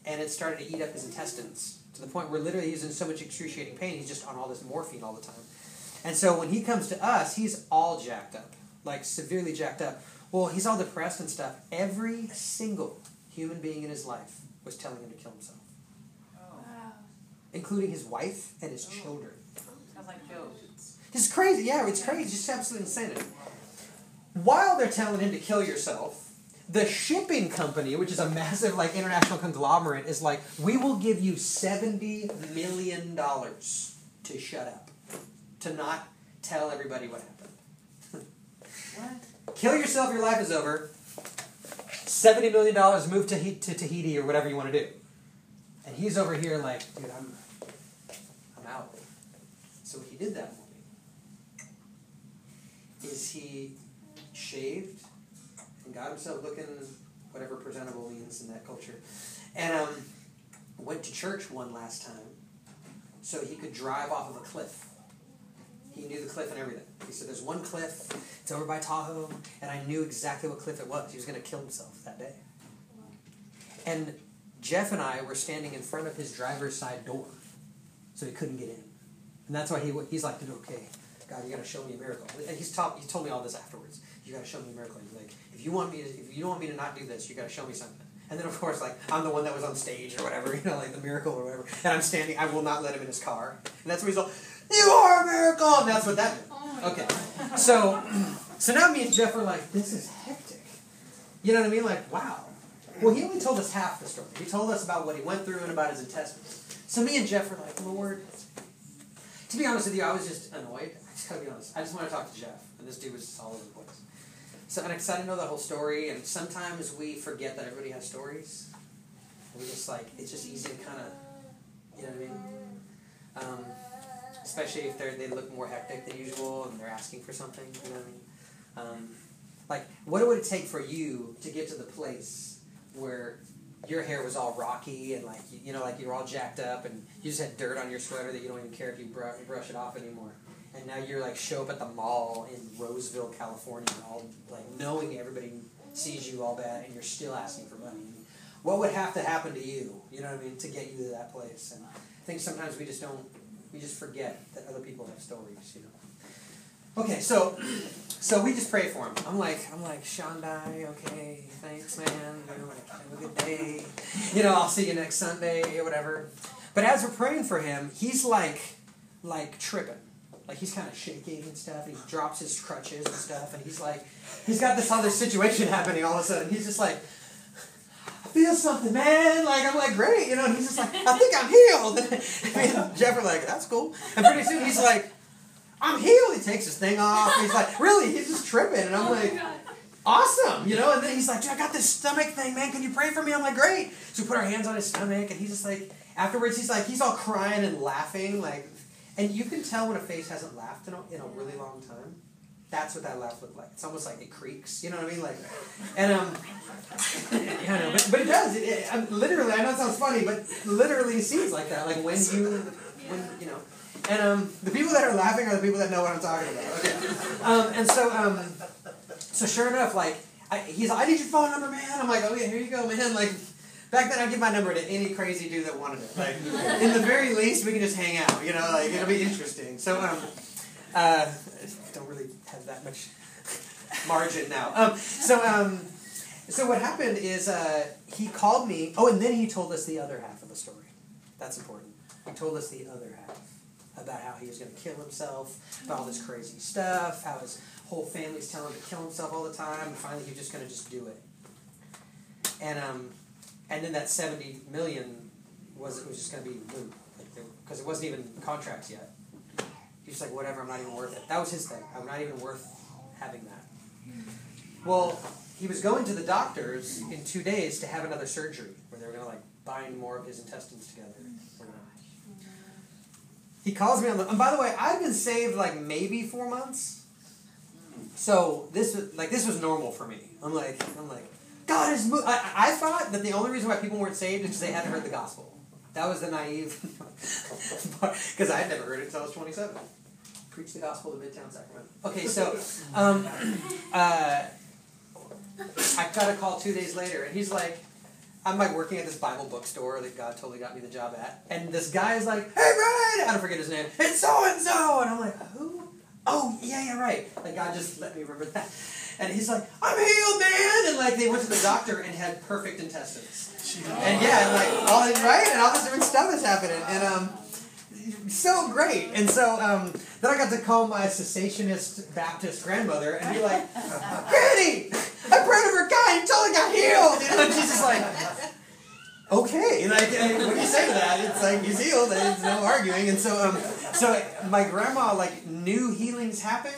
and it started to eat up his intestines to the point where literally he's in so much excruciating pain. He's just on all this morphine all the time. And so when he comes to us, he's all jacked up like severely jacked up. Well, he's all depressed and stuff. Every single human being in his life was telling him to kill himself, Wow. including his wife and his oh. children. Sounds like Joe. This is crazy. Yeah, it's crazy. Just absolutely insanity. While they're telling him to kill yourself, the shipping company, which is a massive like international conglomerate, is like, we will give you seventy million dollars to shut up, to not tell everybody what happened. What? Kill yourself. Your life is over. Seventy million dollars. Move to Tahiti, to Tahiti or whatever you want to do. And he's over here like, dude, I'm, I'm out. So he did that morning. Is he shaved got himself looking whatever presentable means in that culture, and um, went to church one last time, so he could drive off of a cliff. He knew the cliff and everything. He said, "There's one cliff. It's over by Tahoe, and I knew exactly what cliff it was. He was going to kill himself that day." And Jeff and I were standing in front of his driver's side door, so he couldn't get in. And that's why he he's like, okay, God, you got to show me a miracle." And he's taught he told me all this afterwards. You got to show me a miracle. He's like, "If you want me to, if you don't want me to not do this, you got to show me something." And then of course, like I'm the one that was on stage or whatever, you know, like the miracle or whatever. And I'm standing. I will not let him in his car. And that's what he's like, "You are a miracle." And that's what that oh meant. Okay, so so now me and Jeff are like, "This is hectic." You know what I mean? Like, wow. Well, he only told us half the story. He told us about what he went through and about his intestines. So me and Jeff were like, Lord. To be honest with you, I was just annoyed. I just gotta be honest. I just want to talk to Jeff, and this dude was just all over the place. So, and I excited to know the whole story, and sometimes we forget that everybody has stories. We just like it's just easy to kind of, you know what I mean? Um, especially if they they look more hectic than usual and they're asking for something. You know what I mean? Um, like, what would it take for you to get to the place where your hair was all rocky and like you, you know like you were all jacked up and you just had dirt on your sweater that you don't even care if you brush, brush it off anymore. And now you're like show up at the mall in Roseville, California, all like knowing everybody sees you all bad and you're still asking for money. What would have to happen to you, you know what I mean, to get you to that place? And I think sometimes we just don't we just forget that other people have stories, you know. Okay, so so we just pray for him. I'm like, I'm like, Shandai, okay, thanks, man. You know, like, have a good day. You know, I'll see you next Sunday or whatever. But as we're praying for him, he's like, like tripping. Like he's kind of shaking and stuff. And he drops his crutches and stuff, and he's like, he's got this other situation happening all of a sudden. He's just like, I feel something, man. Like I'm like, great, you know. And he's just like, I think I'm healed. And me and Jeff are like, that's cool. And pretty soon he's like, I'm healed. He takes his thing off. He's like, really? He's just tripping. And I'm oh like, awesome, you know. And then he's like, dude, I got this stomach thing, man. Can you pray for me? I'm like, great. So we put our hands on his stomach, and he's just like, afterwards, he's like, he's all crying and laughing, like, and you can tell when a face hasn't laughed in a, in a really long time. That's what that laugh looked like. It's almost like it creaks. You know what I mean? Like, and um, yeah, I know, but, but it does. It, it, um, literally, I know it sounds funny, but literally it seems like that. Like when you, when you know, and um, the people that are laughing are the people that know what I'm talking about. Okay. Um, and so um, so sure enough, like I, he's like, I need your phone number, man. I'm like, oh yeah, here you go, man. Like back then, I'd give my number to any crazy dude that wanted it. Like in the very least, we can just hang out. You know, like it'll be interesting. So um, uh, don't really have that much margin now. Um, so um, so what happened is uh, he called me. Oh, and then he told us the other half of the story. That's important. He told us the other half about how he was going to kill himself, about all this crazy stuff, how his whole family's telling him to kill himself all the time, and finally he was just going to just do it. And um, and then that seventy million was it was just going to be moot, because it wasn't even contracts yet. He's just like, whatever, I'm not even worth it. That was his thing. I'm not even worth having that. Well, he was going to the doctors in two days to have another surgery where they were going to like bind more of his intestines together. Oh he calls me on the. And by the way, I've been saved like maybe four months. So this was like this was normal for me. I'm like I'm like God is. I I thought that the only reason why people weren't saved is because they hadn't heard the gospel. That was the naive because I had never heard it until I was 27. Preach the gospel to Midtown Sacramento. Okay, so um, uh, I got a call two days later, and he's like, I'm like working at this Bible bookstore that God totally got me the job at, and this guy is like, "Hey, Brian," I don't forget his name. It's so and so, and I'm like, "Who? Oh, yeah, yeah, right." Like God just let me remember that, and he's like, "I'm healed, man," and like they went to the doctor and had perfect intestines, and yeah, and like all right, and all this different stuff is happening, and um, so great, and so um, then I got to call my cessationist Baptist grandmother and be like, "Granny, I prayed over guy and totally got healed," you know, and she's just like okay, like and what do you say to that? It's like he's healed. There's no arguing. And so, um, so my grandma like knew healings happened,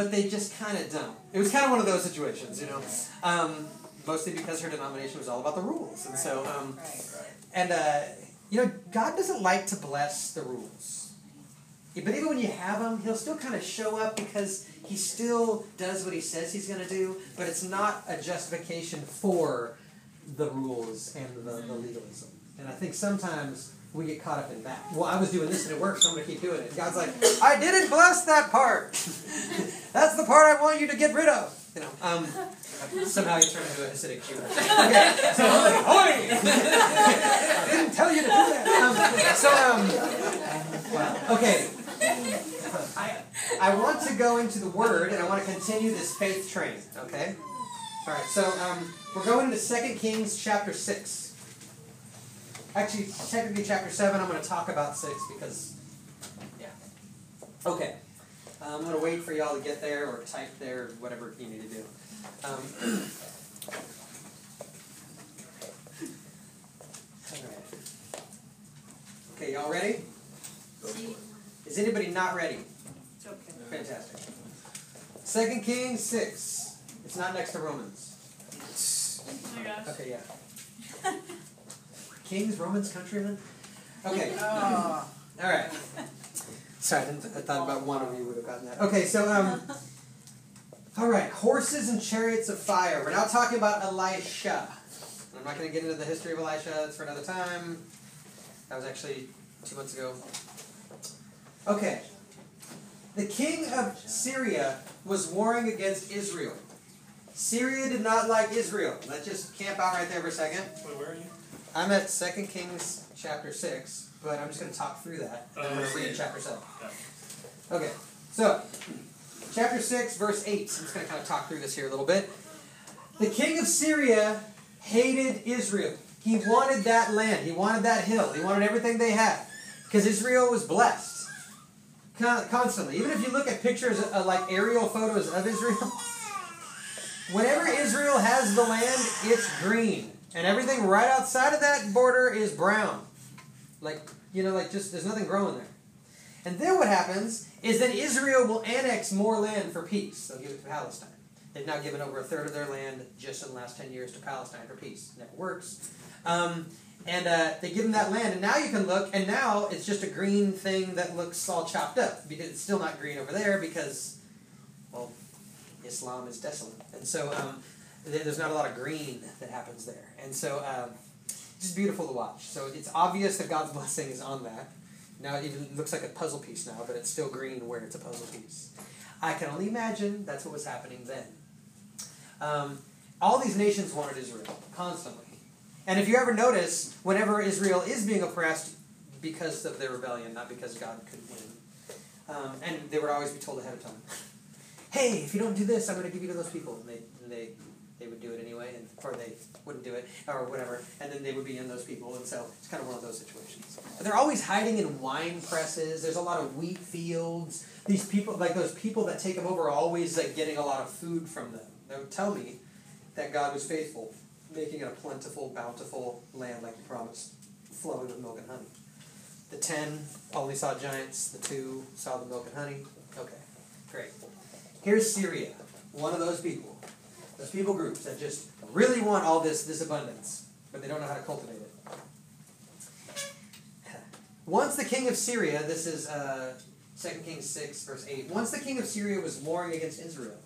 but they just kind of don't. It was kind of one of those situations, you know. Um, mostly because her denomination was all about the rules, and so, um, and uh, you know, God doesn't like to bless the rules. But even when you have them, he'll still kind of show up because he still does what he says he's going to do, but it's not a justification for the rules and the, the legalism. And I think sometimes we get caught up in that. Well, I was doing this and it worked, so I'm going to keep doing it. God's like, I didn't bless that part. That's the part I want you to get rid of. You know, um, somehow you turn into a Hasidic Jew. Okay, so Oi! I didn't tell you to do that. Um, so, um. Okay. I, I want to go into the Word and I want to continue this faith train, okay? All right, so um, we're going to 2 Kings chapter 6. Actually, technically chapter 7, I'm going to talk about 6 because, yeah. Okay. I'm going to wait for y'all to get there or type there, whatever you need to do. Um, right. Okay, y'all ready? Is anybody not ready? It's okay. Fantastic. Second Kings 6. It's not next to Romans. Oh my gosh. Okay, yeah. Kings, Romans, countrymen? Okay. Oh. All right. Sorry, I, didn't, I thought about one of you would have gotten that. Okay, so, um, all right. Horses and chariots of fire. We're now talking about Elisha. I'm not going to get into the history of Elisha. That's for another time. That was actually two months ago. Okay. The king of Syria was warring against Israel. Syria did not like Israel. Let's just camp out right there for a second. Wait, where are you? I'm at 2 Kings chapter 6, but I'm just going to talk through that. And I'm going to read chapter 7. Okay, so chapter 6, verse 8. I'm just going to kind of talk through this here a little bit. The king of Syria hated Israel. He wanted that land, he wanted that hill, he wanted everything they had. Because Israel was blessed. Constantly. Even if you look at pictures, uh, like aerial photos of Israel, whenever Israel has the land, it's green. And everything right outside of that border is brown. Like, you know, like just, there's nothing growing there. And then what happens is that Israel will annex more land for peace. They'll give it to Palestine. They've now given over a third of their land just in the last 10 years to Palestine for peace. Never works. Um, and uh, they give them that land, and now you can look, and now it's just a green thing that looks all chopped up because it's still not green over there because, well, Islam is desolate, and so um, there's not a lot of green that happens there, and so it's just beautiful to watch. So it's obvious that God's blessing is on that. Now it even looks like a puzzle piece now, but it's still green where it's a puzzle piece. I can only imagine that's what was happening then. Um, all these nations wanted Israel constantly. And if you ever notice, whenever Israel is being oppressed because of their rebellion, not because God could win, um, and they would always be told ahead of time, "Hey, if you don't do this, I'm going to give you to those people," and they and they they would do it anyway, and or they wouldn't do it or whatever, and then they would be in those people, and so it's kind of one of those situations. They're always hiding in wine presses. There's a lot of wheat fields. These people, like those people that take them over, are always like getting a lot of food from them. They would tell me that God was faithful, making it a plentiful, bountiful land like He promised, flowing with milk and honey. The ten only saw giants. The two saw the milk and honey. Okay, great. Here's Syria, one of those people, those people groups that just really want all this this abundance, but they don't know how to cultivate it. Once the king of Syria, this is uh, 2 Kings 6, verse 8. Once the king of Syria was warring against Israel,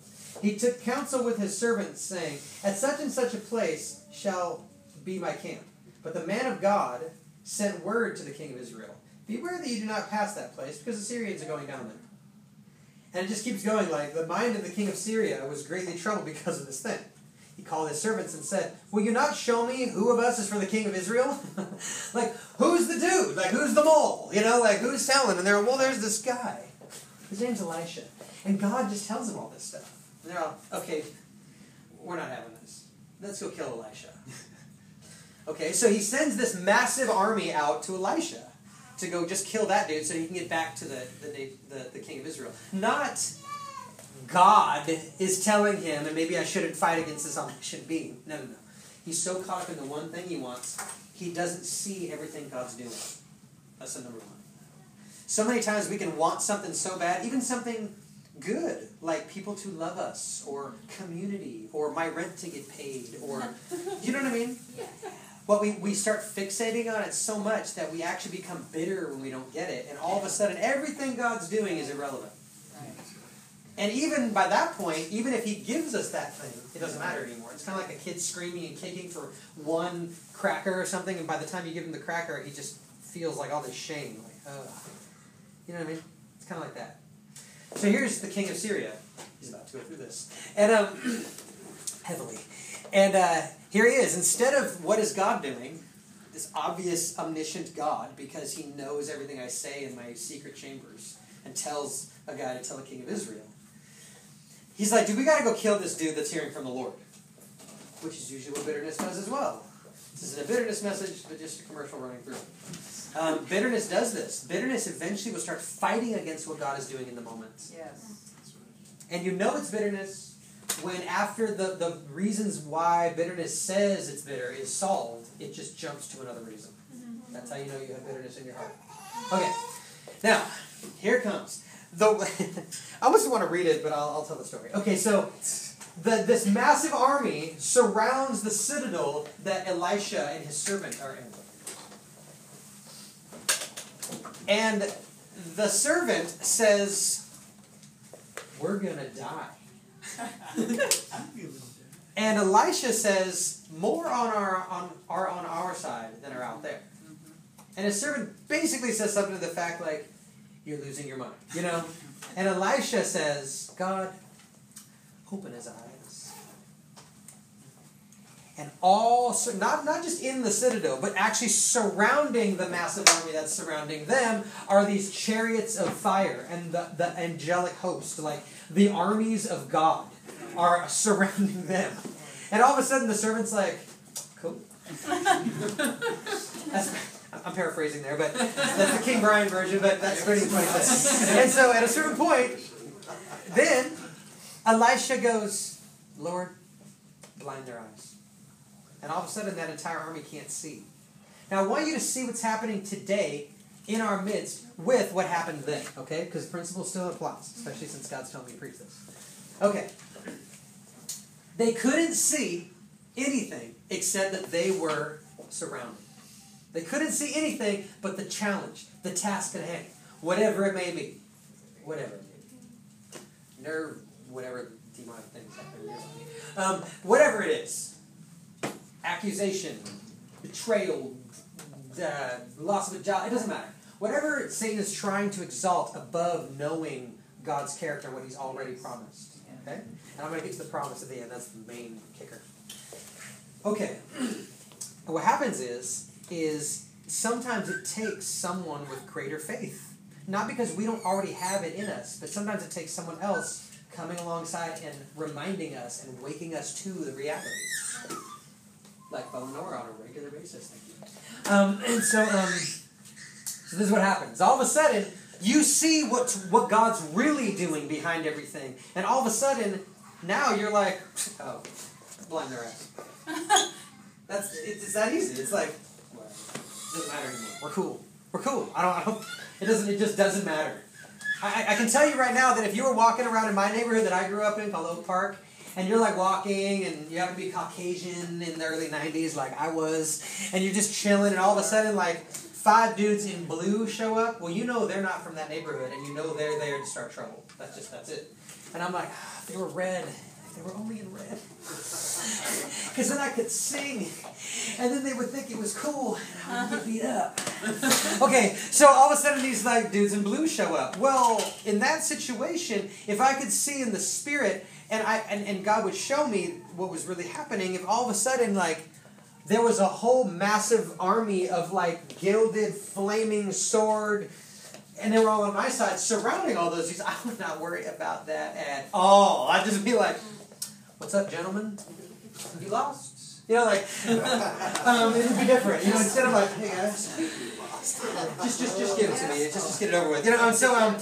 he took counsel with his servants, saying, At such and such a place shall be my camp. But the man of God sent word to the king of Israel Beware that you do not pass that place, because the Syrians are going down there. And it just keeps going like the mind of the king of Syria was greatly troubled because of this thing. He called his servants and said, Will you not show me who of us is for the king of Israel? like, who's the dude? Like, who's the mole? You know, like, who's telling? And they're, well, there's this guy. His name's Elisha. And God just tells him all this stuff. And they're all, okay, we're not having this. Let's go kill Elisha. okay, so he sends this massive army out to Elisha to go just kill that dude so he can get back to the, the, the, the king of Israel. Not God is telling him, and maybe I shouldn't fight against this omniscient being. No, no, no. He's so caught up in the one thing he wants, he doesn't see everything God's doing. That's the number one. So many times we can want something so bad, even something good, like people to love us, or community, or my rent to get paid, or you know what I mean? But we, we start fixating on it so much that we actually become bitter when we don't get it, and all of a sudden everything God's doing is irrelevant. And even by that point, even if he gives us that thing, it doesn't matter anymore. It's kind of like a kid screaming and kicking for one cracker or something, and by the time you give him the cracker, he just feels like all this shame. Like, ugh. You know what I mean? It's kind of like that. So here's the king of Syria. He's about to go through this. And, um, heavily. And uh, here he is. Instead of what is God doing, this obvious omniscient God, because he knows everything I say in my secret chambers, and tells a guy to tell the king of Israel. He's like, dude, we gotta go kill this dude that's hearing from the Lord. Which is usually what bitterness does as well. This isn't a bitterness message, but just a commercial running through. Um, bitterness does this. Bitterness eventually will start fighting against what God is doing in the moment. Yes. And you know it's bitterness when after the, the reasons why bitterness says it's bitter is solved, it just jumps to another reason. Mm-hmm. That's how you know you have bitterness in your heart. Okay. Now, here comes. The, I almost want to read it, but I'll, I'll tell the story. Okay, so the, this massive army surrounds the citadel that Elisha and his servant are in. And the servant says, We're going to die. And Elisha says, more on our on are on our side than are out there. Mm-hmm. And his servant basically says something to the fact like, You're losing your mind. You know? And Elisha says, God, open his eyes. And all, not, not just in the citadel, but actually surrounding the massive army that's surrounding them are these chariots of fire and the, the angelic host, like the armies of God are surrounding them. And all of a sudden the servant's like, cool. I'm paraphrasing there, but that's the King Brian version, but that's pretty much it. And so at a certain point, then Elisha goes, Lord, blind their eyes. And all of a sudden that entire army can't see. Now I want you to see what's happening today in our midst with what happened then, okay? Because principle still applies, especially since God's telling me to preach this. Okay. They couldn't see anything except that they were surrounded. They couldn't see anything but the challenge, the task at hand, whatever it may be. Whatever. Nerve, whatever demonic things. Um, whatever it is. Accusation, betrayal, uh, loss of a job, it doesn't matter. Whatever Satan is trying to exalt above knowing God's character, what he's already promised. Okay? And I'm going to get to the promise at the end. That's the main kicker. Okay. What happens is, is sometimes it takes someone with greater faith. Not because we don't already have it in us, but sometimes it takes someone else coming alongside and reminding us and waking us to the reality. Like Bo and on a regular basis. Thank you. Um, and so, um, so this is what happens. All of a sudden, you see what what God's really doing behind everything, and all of a sudden, now you're like, oh, blind their eyes. That's it's, it's that easy. It's like, well, it doesn't matter anymore. We're cool. We're cool. I don't. I don't it doesn't. It just doesn't matter. I, I can tell you right now that if you were walking around in my neighborhood that I grew up in, called Oak Park, and you're like walking and you happen to be Caucasian in the early 90s like I was, and you're just chilling, and all of a sudden, like, five dudes in blue show up, well, you know they're not from that neighborhood, and you know they're there to start trouble. That's just, that's it. And I'm like, ah, they were red. They were only in red. Because then I could sing, and then they would think it was cool, and I would get beat up. okay, so all of a sudden these like dudes in blue show up. Well, in that situation, if I could see in the spirit, and I and, and God would show me what was really happening, if all of a sudden like there was a whole massive army of like gilded flaming sword and they were all on my side surrounding all those dudes. I would not worry about that at all. I'd just be like, What's up, gentlemen? You lost? You know, like um, it would be different. You know, instead of like, hey guys, just just just give it to me. Just just get it over with. You know, so um,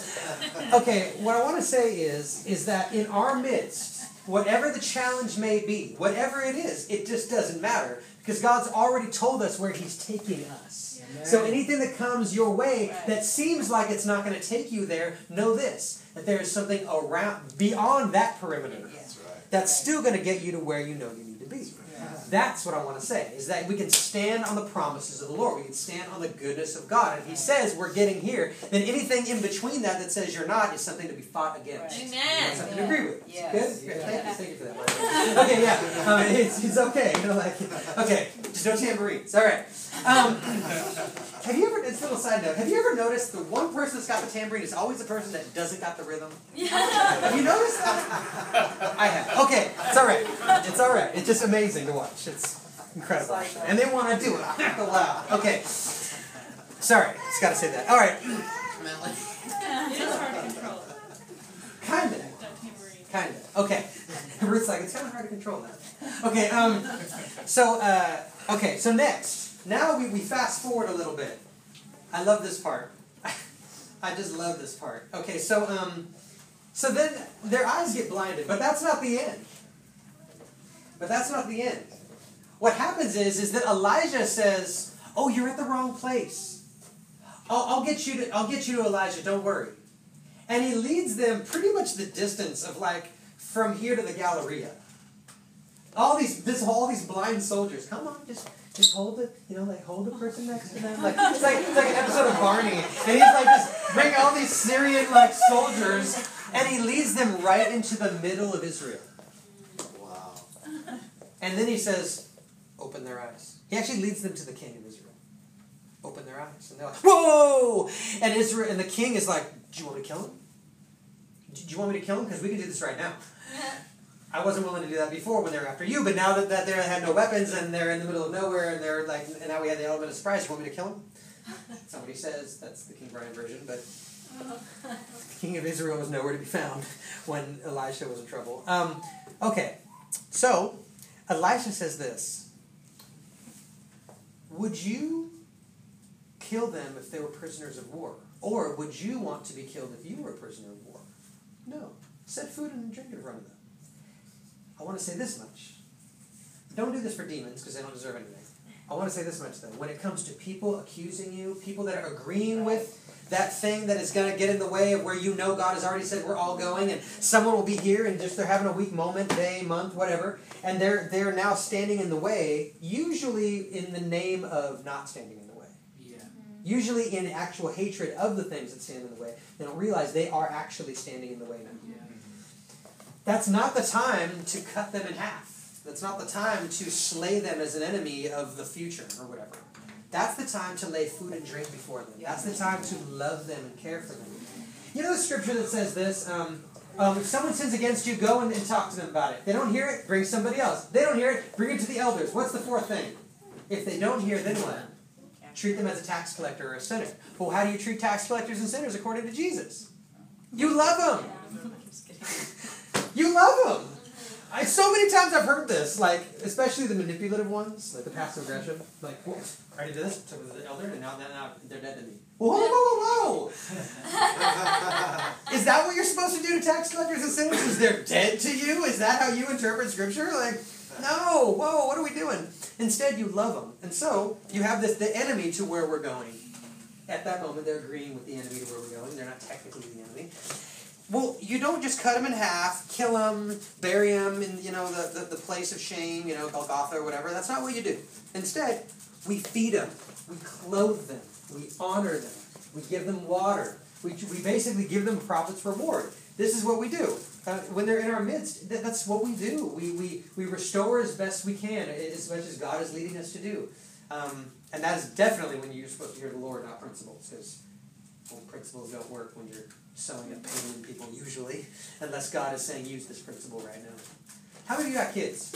okay. What I want to say is is that in our midst, whatever the challenge may be, whatever it is, it just doesn't matter because God's already told us where He's taking us. So anything that comes your way that seems like it's not going to take you there, know this: that there is something around beyond that perimeter that's still going to get you to where you know you need to be. That's what I want to say, is that we can stand on the promises of the Lord. We can stand on the goodness of God. And if He says we're getting here, then anything in between that that says you're not is something to be fought against. Amen. That's something to agree with. Yes. Good? Good. Thank you. Thank you for that. by. Okay, yeah. Um, it's, it's okay. You know, like, okay, just no tambourines. All right. Um, have you ever, it's a little side note, have you ever noticed the one person that's got the tambourine is always the person that doesn't got the rhythm? Yeah. Have you noticed that? I have. Okay, it's all right. It's all right. It's just amazing to watch. It's incredible. And they want to do it loud. Okay. Sorry, just got to say that. All right. It is hard to control. Kind of. Kind of. Okay. Ruth's like, it's kind of hard to control that. Okay, um, so, uh, okay, so next. Now we, we fast forward a little bit. I love this part. I just love this part. Okay, so, um, so then their eyes get blinded, but that's not the end. But that's not the end. What happens is, is that Elijah says, "Oh, you're at the wrong place. I'll, I'll get you to, I'll get you to Elijah. Don't worry." And he leads them pretty much the distance of like from here to the Galleria. All these, this, all these blind soldiers. Come on, just, just hold it. You know, like hold the person next to them. Like it's like it's like an episode of Barney, and he's like just bring all these Syrian like soldiers, and he leads them right into the middle of Israel. Wow. And then he says, Open their eyes. He actually leads them to the king of Israel. Open their eyes. And they're like, Whoa! And Israel and the king is like, Do you want me to kill him? Do you want me to kill him? Because we can do this right now. I wasn't willing to do that before when they were after you, but now that, that they had no weapons and they're in the middle of nowhere and they're like, and now we had the element of surprise, you want me to kill them? Somebody says, that's the King Brian version, but the king of Israel was nowhere to be found when Elisha was in trouble. Um, okay, so Elisha says this Would you kill them if they were prisoners of war? Or would you want to be killed if you were a prisoner of war? No. Set food and drink in front of them. I want to say this much. Don't do this for demons because they don't deserve anything. I want to say this much though. When it comes to people accusing you, people that are agreeing with that thing that is going to get in the way of where you know God has already said we're all going, and someone will be here and just they're having a weak moment, day, month, whatever, and they're they're now standing in the way, usually in the name of not standing in the way. Yeah. Mm-hmm. Usually in actual hatred of the things that stand in the way. They don't realize they are actually standing in the way now. Yeah. That's not the time to cut them in half. That's not the time to slay them as an enemy of the future or whatever. That's the time to lay food and drink before them. That's the time to love them and care for them. You know the scripture that says this? Um, um, if someone sins against you, go and, and talk to them about it. They don't hear it, bring somebody else. They don't hear it, bring it to the elders. What's the fourth thing? If they don't hear, then what? Treat them as a tax collector or a sinner. Well, how do you treat tax collectors and sinners according to Jesus? You love them. You love them. I so many times I've heard this, like especially the manipulative ones, like the passive aggressive. Like, whoa, I did this, to the elder, and now, now, now they're dead to me. Whoa, whoa, whoa, whoa, whoa! Is that what you're supposed to do to tax collectors and sinners? Is they're dead to you? Is that how you interpret scripture? Like, no, whoa, what are we doing? Instead, you love them, and so you have this the enemy to where we're going. At that moment, they're agreeing with the enemy to where we're going. They're not technically the enemy. Well, you don't just cut them in half, kill them, bury them in you know the, the, the place of shame, you know Golgotha or whatever. That's not what you do. Instead, we feed them, we clothe them, we honor them, we give them water. We, we basically give them a prophet's reward. This is what we do. Uh, when they're in our midst, that, that's what we do. We, we, we restore as best we can, as much as God is leading us to do. Um, and that is definitely when you're supposed to hear the Lord, not principles, because well, principles don't work when you're sowing a pain in people usually, unless God is saying use this principle right now. How many of you got kids?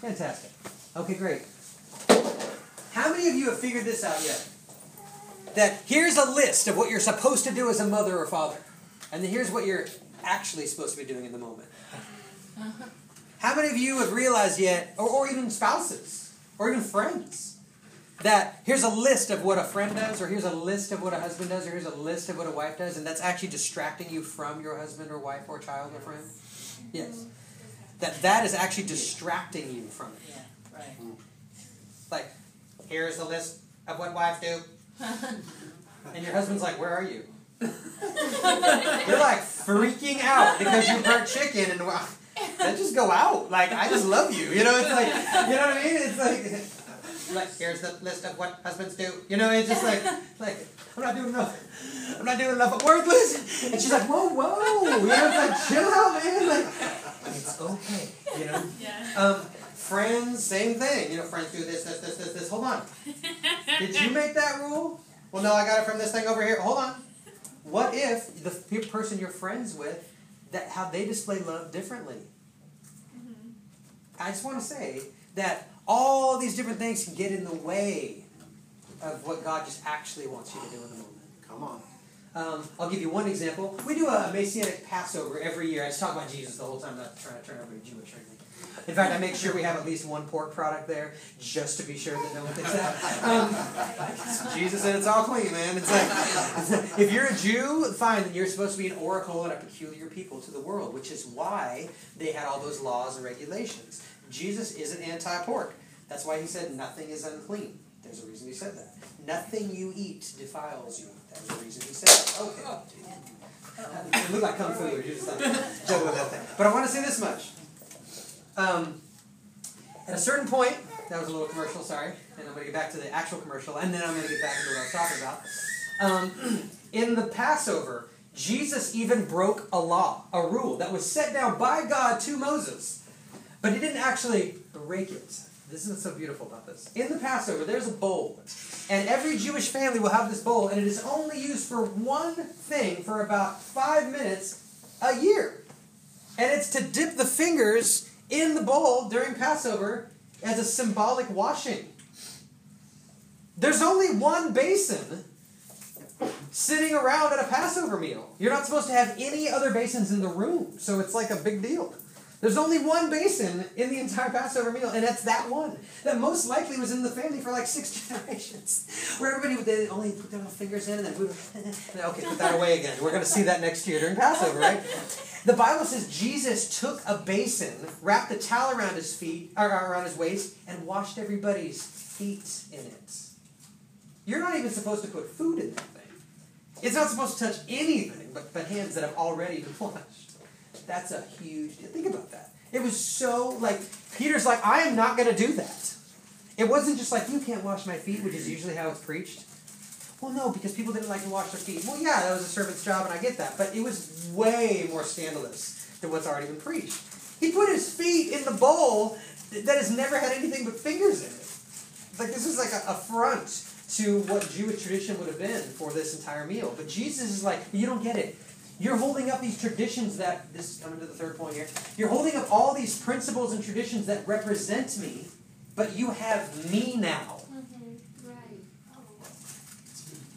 Fantastic. Okay, great. How many of you have figured this out yet? That here's a list of what you're supposed to do as a mother or father, and then here's what you're actually supposed to be doing in the moment. How many of you have realized yet, or, or even spouses, or even friends, that here's a list of what a friend does, or here's a list of what a husband does, or here's a list of what a wife does, and that's actually distracting you from your husband or wife or child or friend? Yes. That that is actually distracting you from it. Yeah, right. Mm-hmm. Like, here's the list of what wives do. And your husband's like, where are you? You're like freaking out because you burnt chicken and wow, then just go out. Like I just love you. You know, it's like you know what I mean? It's like like here's the list of what husbands do. You know, it's just like like I'm not doing enough. I'm not doing enough. I'm worthless. And she's like, whoa, whoa. You know, it's like chill out, man. Like it's okay. You know. Yeah. Um, friends, same thing. You know, friends do this, this, this, this, this. Hold on. Did you make that rule? Well, no, I got it from this thing over here. Hold on. What if the pe- person you're friends with, that how they display love differently? I just want to say that all these different things can get in the way of what God just actually wants you to do in the moment. Come on. Um, I'll give you one example. We do a Messianic Passover every year. I just talk about Jesus the whole time, I'm not trying to turn everybody Jewish or anything. In fact, I make sure we have at least one pork product there, just to be sure that no one thinks that. Um, Jesus said it's all clean, man. It's like if you're a Jew, fine, then you're supposed to be an oracle and a peculiar people to the world, which is why they had all those laws and regulations. Jesus isn't anti-pork. That's why he said nothing is unclean. There's a reason he said that. Nothing you eat defiles you. That's the reason he said that. Okay. Looked like kung fu. You're just like about that. But I want to say this much. Um, at a certain point, that was a little commercial, sorry, and I'm going to get back to the actual commercial, and then I'm going to get back to what I was talking about. Um, in the Passover, Jesus even broke a law, a rule that was set down by God to Moses. But he didn't actually break it. This is what's so beautiful about this. In the Passover, there's a bowl. And every Jewish family will have this bowl, and it is only used for one thing for about five minutes a year. And it's to dip the fingers in the bowl during Passover as a symbolic washing. There's only one basin sitting around at a Passover meal. You're not supposed to have any other basins in the room, so it's like a big deal. There's only one basin in the entire Passover meal, and that's that one. That most likely was in the family for like six generations. Where everybody would they only put their little fingers in and then move. okay, put that away again. We're going to see that next year during Passover, right? The Bible says Jesus took a basin, wrapped a towel around his feet, or around his waist, and washed everybody's feet in it. You're not even supposed to put food in that thing. It's not supposed to touch anything but, but hands that have already been washed. That's a huge deal. Think about that. It was so like Peter's like, I am not gonna do that. It wasn't just like you can't wash my feet, which is usually how it's preached. Well, no, because people didn't like to wash their feet. Well, yeah, that was a servant's job, and I get that. But it was way more scandalous than what's already been preached. He put his feet in the bowl that has never had anything but fingers in it. Like this is like a affront to what Jewish tradition would have been for this entire meal. But Jesus is like, you don't get it. You're holding up these traditions that, this is coming to the third point here. You're holding up all these principles and traditions that represent me, but you have me now. Mm-hmm. Oh.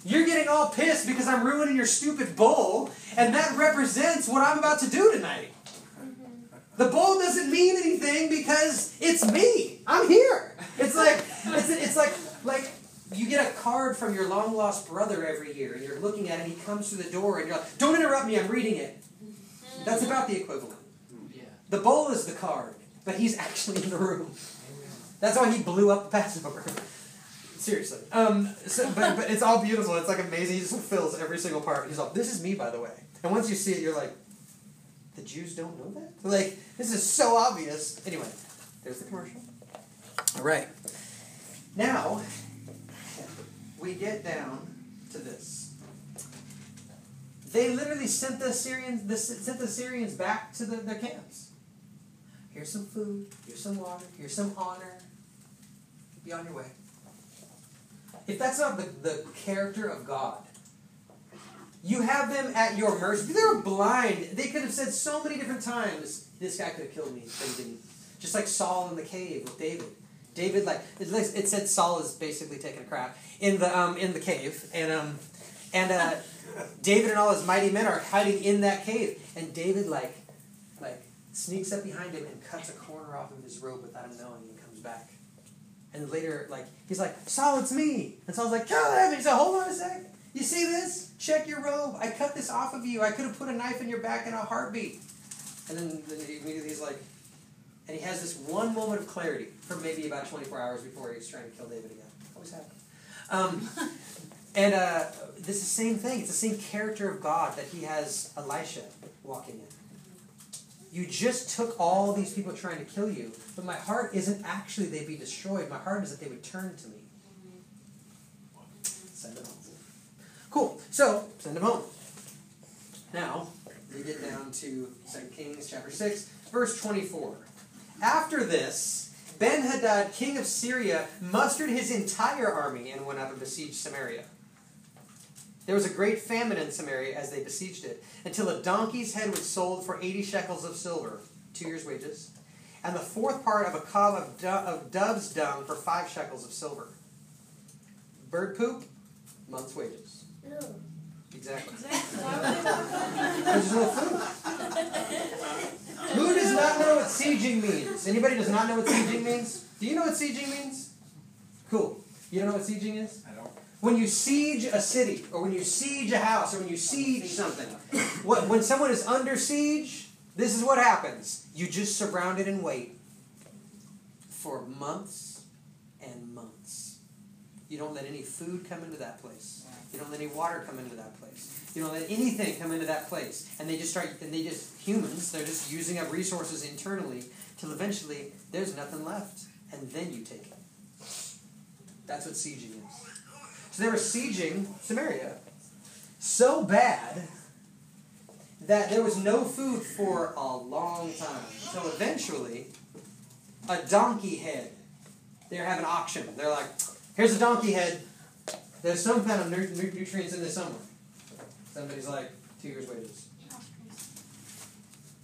You're getting all pissed because I'm ruining your stupid bowl, and that represents what I'm about to do tonight. Mm-hmm. The bowl doesn't mean anything because it's me. I'm here. It's like it's, it's like like you get a card from your long lost brother every year, and you're looking at it, and he comes through the door, and you're like, "Don't interrupt me. I'm reading it." That's about the equivalent. Yeah. The bowl is the card, but he's actually in the room. That's why he blew up the Passover. Seriously. Um, so, but, but it's all beautiful. It's like amazing. He just fulfills every single part. He's like, this is me, by the way. And once you see it, you're like, the Jews don't know that? Like, this is so obvious. Anyway, there's the commercial. All right. Now, we get down to this. They literally sent the Syrians, the, sent the Syrians back to the, their camps. Here's some food. Here's some water. Here's some honor. Be on your way. If that's not the, the character of God, you have them at your mercy. They were blind. They could have said so many different times, this guy could have killed me, didn't. Just like Saul in the cave with David. David, like it, it said, Saul is basically taking a crap in the um, in the cave, and um, and uh, David and all his mighty men are hiding in that cave, and David like like sneaks up behind him and cuts a corner off of his robe without him knowing, and comes back. And later, like he's like, Saul, it's me, and Saul's like, kill him. He's like, hold on a sec. You see this? Check your robe. I cut this off of you. I could have put a knife in your back in a heartbeat. And then, then he, immediately he's like, and he has this one moment of clarity for maybe about 24 hours before he's trying to kill David again. Always happens. Um, and uh, this is the same thing. It's the same character of God that he has Elisha walking in. You just took all these people trying to kill you, but my heart isn't actually they'd be destroyed. My heart is that they would turn to me. Send them home. Cool. So, send them home. Now, we get down to 2 Kings chapter 6, verse 24. After this, Ben Hadad, king of Syria, mustered his entire army and went out and besieged Samaria. There was a great famine in Samaria as they besieged it, until a donkey's head was sold for 80 shekels of silver, two years' wages, and the fourth part of a cob of, do- of dove's dung for five shekels of silver. Bird poop, month's wages. Exactly. There's no food. Who does not know what sieging means? Anybody does not know what sieging means? Do you know what sieging means? Cool. You don't know what sieging is? I don't. When you siege a city, or when you siege a house, or when you siege something, what, when someone is under siege, this is what happens. You just surround it and wait for months and months. You don't let any food come into that place. You don't let any water come into that place. You don't let anything come into that place. And they just start, and they just, humans, they're just using up resources internally till eventually there's nothing left. And then you take it. That's what sieging is. So they were sieging Samaria so bad that there was no food for a long time. So eventually, a donkey head. They're having an auction. They're like, here's a donkey head. There's some kind of nu- nu- nutrients in this somewhere. Somebody's like, two years' wages.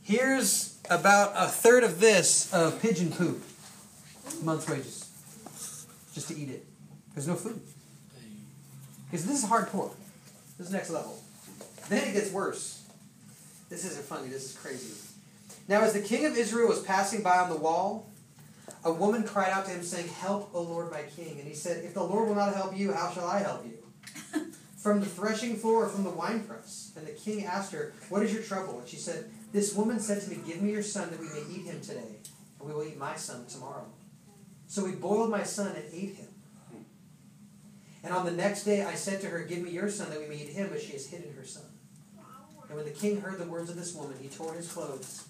Here's about a third of this of pigeon poop. Month's wages. Just to eat it. There's no food. Because this is hardcore. This is next level. Then it gets worse. This isn't funny, this is crazy. Now, as the king of Israel was passing by on the wall, a woman cried out to him, saying, Help, O Lord my king. And he said, If the Lord will not help you, how shall I help you? from the threshing floor or from the winepress? And the king asked her, What is your trouble? And she said, This woman said to me, Give me your son that we may eat him today, and we will eat my son tomorrow. So we boiled my son and ate him. And on the next day I said to her, Give me your son that we may eat him, but she has hidden her son. And when the king heard the words of this woman, he tore his clothes.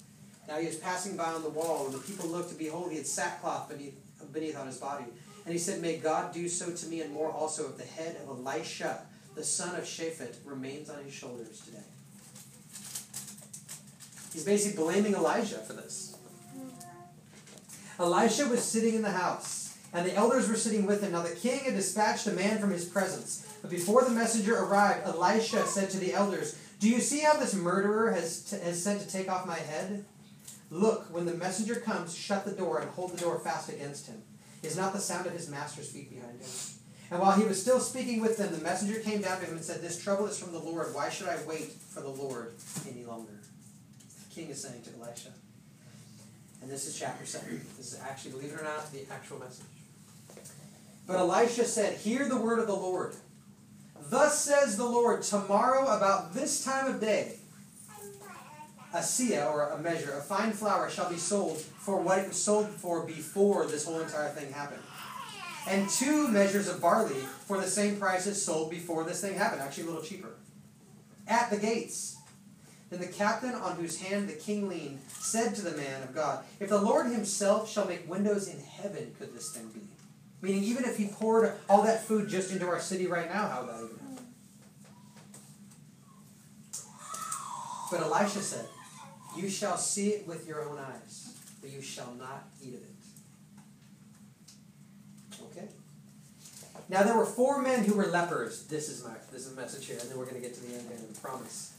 Now he was passing by on the wall, and the people looked, and behold, he had sackcloth beneath, beneath on his body. And he said, May God do so to me, and more also, if the head of Elisha, the son of Shaphat, remains on his shoulders today. He's basically blaming Elijah for this. Elisha was sitting in the house, and the elders were sitting with him. Now the king had dispatched a man from his presence. But before the messenger arrived, Elisha said to the elders, Do you see how this murderer has, t- has sent to take off my head? Look, when the messenger comes, shut the door and hold the door fast against him. Is not the sound of his master's feet behind him? And while he was still speaking with them, the messenger came down to him and said, This trouble is from the Lord. Why should I wait for the Lord any longer? The king is saying to Elisha. And this is chapter 7. This is actually, believe it or not, the actual message. But Elisha said, Hear the word of the Lord. Thus says the Lord, tomorrow about this time of day, a seah, or a measure, of fine flour shall be sold for what it was sold for before this whole entire thing happened. And two measures of barley for the same price as sold before this thing happened, actually a little cheaper. At the gates. Then the captain on whose hand the king leaned said to the man of God, If the Lord himself shall make windows in heaven, could this thing be? Meaning, even if he poured all that food just into our city right now, how that even? But Elisha said, You shall see it with your own eyes, but you shall not eat of it. Okay? Now there were four men who were lepers. This is my this is a message here, and then we're going to get to the end here, I promise.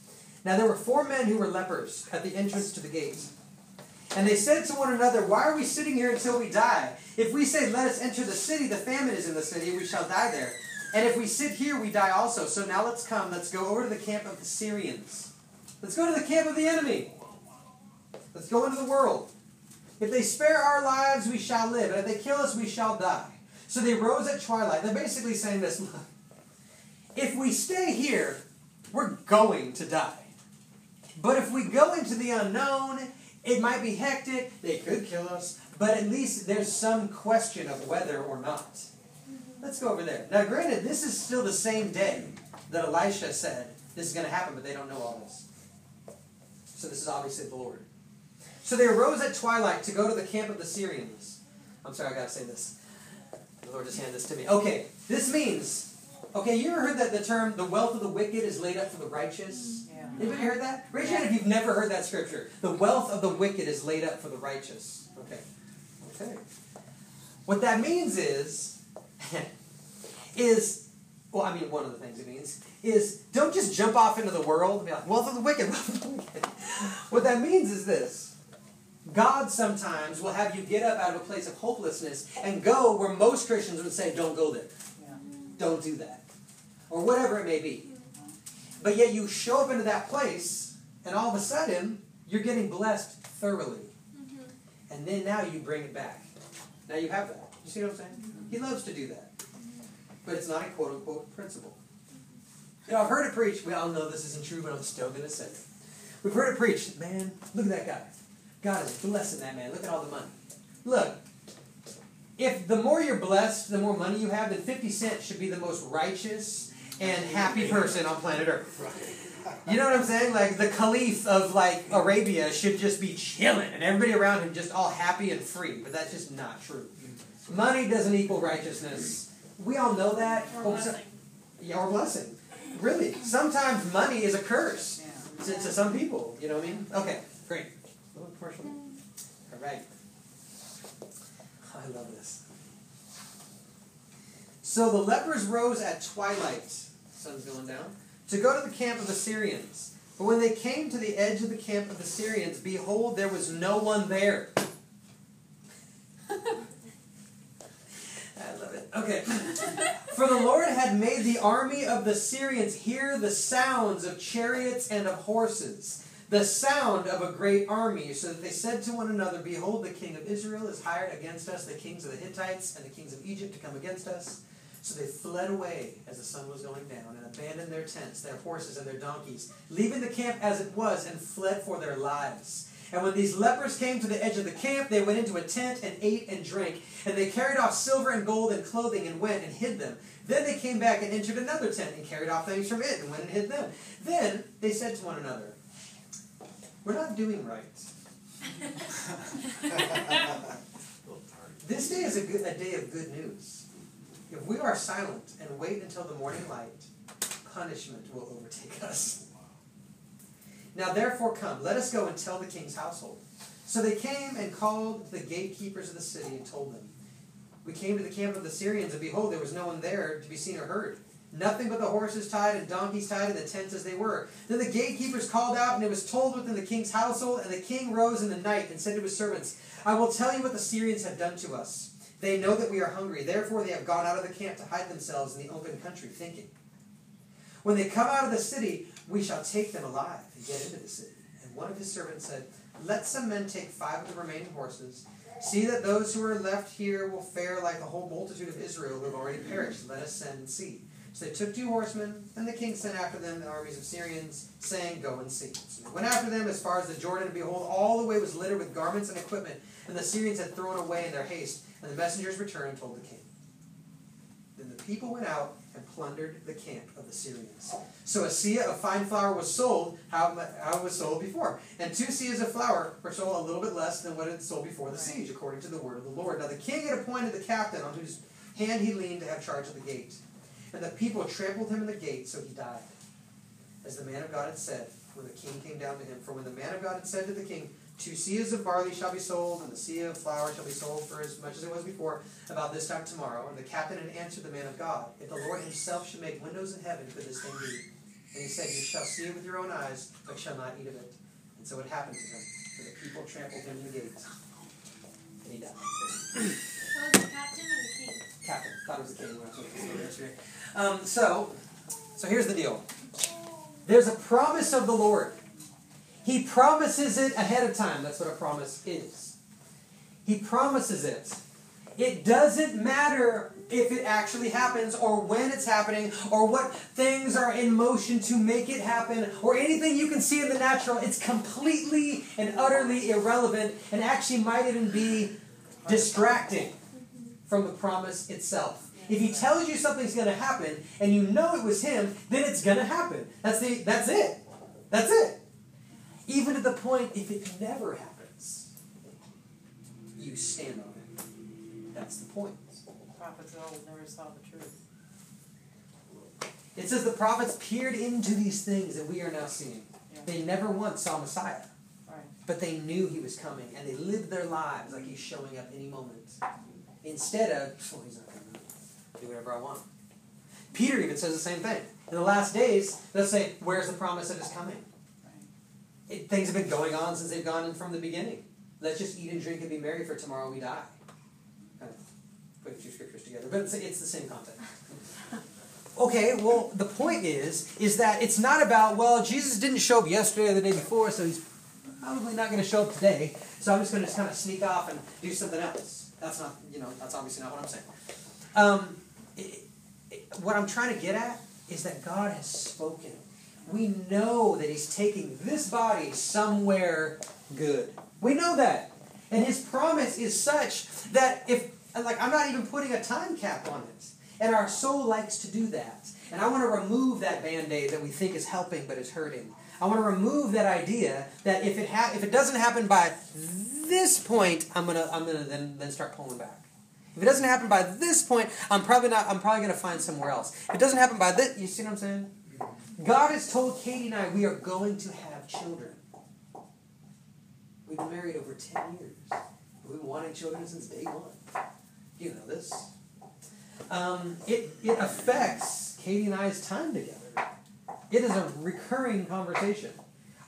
Now there were four men who were lepers at the entrance to the gate. And they said to one another, Why are we sitting here until we die? If we say, Let us enter the city, the famine is in the city, we shall die there. And if we sit here, we die also. So now let's come, let's go over to the camp of the Syrians. Let's go to the camp of the enemy. Let's go into the world. If they spare our lives, we shall live. And if they kill us, we shall die. So they rose at twilight. They're basically saying this look, if we stay here, we're going to die. But if we go into the unknown, it might be hectic. They could kill us. But at least there's some question of whether or not. Let's go over there. Now, granted, this is still the same day that Elisha said this is going to happen, but they don't know all this. So this is obviously the Lord. So they arose at twilight to go to the camp of the Syrians. I'm sorry, I gotta say this. The Lord just handed this to me. Okay, this means, okay, you ever heard that the term the wealth of the wicked is laid up for the righteous? Yeah. Anybody heard that? Raise your hand if you've never heard that scripture. The wealth of the wicked is laid up for the righteous. Okay. Okay. What that means is, is, well, I mean, one of the things it means is don't just jump off into the world and be like, wealth of the wicked, wealth of the wicked. What that means is this. God sometimes will have you get up out of a place of hopelessness and go where most Christians would say, don't go there. Yeah. Don't do that. Or whatever it may be. But yet you show up into that place, and all of a sudden, you're getting blessed thoroughly. Mm-hmm. And then now you bring it back. Now you have that. You see what I'm saying? He mm-hmm. loves to do that. Mm-hmm. But it's not a quote unquote principle. You know, I've heard it preached. We all know this isn't true, but I'm still going to say it. We've heard it preached. Man, look at that guy. God is blessing that man. Look at all the money. Look, if the more you're blessed, the more money you have, then 50 Cent should be the most righteous and happy person on planet Earth. You know what I'm saying? Like the Caliph of like Arabia should just be chilling and everybody around him just all happy and free. But that's just not true. Money doesn't equal righteousness. We all know that. Or blessing. yeah, or blessing. Really. Sometimes money is a curse Yeah. to, to some people. You know what I mean? Okay, great. Commercial. All right. I love this. So the lepers rose at twilight, sun's going down, to go to the camp of the Syrians. But when they came to the edge of the camp of the Syrians, behold, there was no one there. I love it. Okay. For the Lord had made the army of the Syrians hear the sounds of chariots and of horses, the sound of a great army, so that they said to one another, Behold, the king of Israel is hired against us, the kings of the Hittites and the kings of Egypt to come against us. So they fled away as the sun was going down, and abandoned their tents, their horses, and their donkeys, leaving the camp as it was, and fled for their lives. And when these lepers came to the edge of the camp, they went into a tent and ate and drank. And they carried off silver and gold and clothing and went and hid them. Then they came back and entered another tent and carried off things from it and went and hid them. Then they said to one another, We're not doing right. This day is a, good, a day of good news. If we are silent and wait until the morning light, punishment will overtake us. Now therefore come, let us go and tell the king's household. So they came and called the gatekeepers of the city and told them, We came to the camp of the Syrians, and behold, there was no one there to be seen or heard. Nothing but the horses tied and donkeys tied in the tents as they were. Then the gatekeepers called out, and it was told within the king's household, and the king rose in the night and said to his servants, I will tell you what the Syrians have done to us. They know that we are hungry, therefore they have gone out of the camp to hide themselves in the open country, thinking, When they come out of the city, we shall take them alive and get into the city. And one of his servants said, Let some men take five of the remaining horses. See that those who are left here will fare like the whole multitude of Israel who have already perished. Let us send and see. So they took two horsemen, and the king sent after them the armies of Syrians, saying, Go and see. So they went after them as far as the Jordan, and behold, all the way was littered with garments and equipment, and the Syrians had thrown away in their haste. And the messengers returned and told the king. Then the people went out and plundered the camp of the Syrians. So a seah of fine flour was sold, how, how it was sold before. And two seahs of flour were sold a little bit less than what it sold before the siege, according to the word of the Lord. Now the king had appointed the captain on whose hand he leaned to have charge of the gate. And the people trampled him in the gate, so he died. As the man of God had said, when the king came down to him. For when the man of God had said to the king, Two seahs of barley shall be sold, and the seah of flour shall be sold for as much as it was before, about this time tomorrow. And the captain had answered the man of God, If the Lord himself should make windows in heaven, could this thing be? And he said, You shall see it with your own eyes, but shall not eat of it. And so it happened to him, for the people trampled him in the gate. And he died. Was the captain or the king? Captain. Thought it was the king when I told the story yesterday. Um, so, so here's the deal. There's a promise of the Lord. He promises it ahead of time. That's what a promise is. He promises it. It doesn't matter if it actually happens or when it's happening or what things are in motion to make it happen or anything you can see in the natural. It's completely and utterly irrelevant and actually might even be distracting from the promise itself. If he tells you something's going to happen and you know it was him, then it's going to happen. That's the that's it. That's it. Even to the point if it never happens, you stand on it. That's the point. Prophets old never saw the truth. It says the prophets peered into these things that we are now seeing. Yeah. They never once saw Messiah, Right. but they knew he was coming and they lived their lives like he's showing up any moment. Instead of, well, he's not. Do whatever I want. Peter even says the same thing. In the last days, they'll say, Where's the promise that is coming? It, things have been going on since they've gone in from the beginning. Let's just eat and drink and be merry, for tomorrow we die. Kind of put two scriptures together, but it's, it's the same content. Okay, well, the point is, is that it's not about, well, Jesus didn't show up yesterday or the day before, so he's probably not going to show up today, so I'm just going to kind of sneak off and do something else. That's not, you know, that's obviously not what I'm saying. Um, it, what I'm trying to get at is that God has spoken. We know that He's taking this body somewhere good. We know that. And His promise is such that if, like, I'm not even putting a time cap on it. And our soul likes to do that. And I want to remove that band aid that we think is helping but is hurting. I want to remove that idea that if it ha- if it doesn't happen by this point, I'm gonna I'm gonna then then start pulling back. If it doesn't happen by this point, I'm probably not. I'm probably gonna find somewhere else. If it doesn't happen by this, you see what I'm saying? God has told Katie and I we are going to have children. We've been married over ten years. We've been wanting children since day one. You know this. Um, it, it affects Katie and I's time together. It is a recurring conversation.